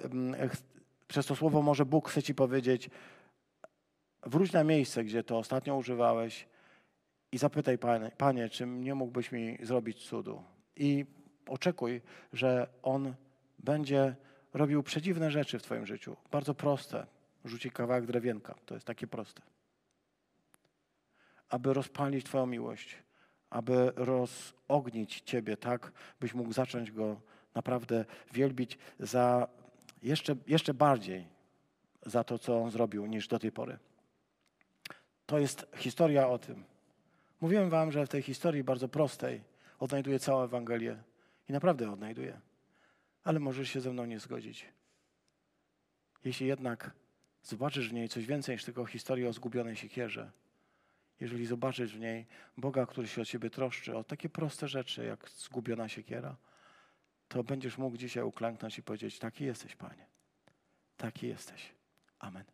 przez to słowo może Bóg chce Ci powiedzieć: wróć na miejsce, gdzie to ostatnio używałeś i zapytaj Panie, Panie czy nie mógłbyś mi zrobić cudu. I oczekuj, że On będzie robił przedziwne rzeczy w Twoim życiu. Bardzo proste. Rzuci kawałek drewienka. To jest takie proste. Aby rozpalić Twoją miłość, aby rozognić Ciebie tak, byś mógł zacząć Go naprawdę wielbić za jeszcze, jeszcze bardziej za to, co On zrobił niż do tej pory. To jest historia o tym. Mówiłem Wam, że w tej historii bardzo prostej odnajduję całą Ewangelię i naprawdę odnajduję. Ale możesz się ze mną nie zgodzić. Jeśli jednak zobaczysz w niej coś więcej niż tylko historię o zgubionej siekierze, jeżeli zobaczysz w niej Boga, który się o ciebie troszczy, o takie proste rzeczy jak zgubiona siekiera, to będziesz mógł dzisiaj uklęknąć i powiedzieć: Taki jesteś, Panie. Taki jesteś. Amen.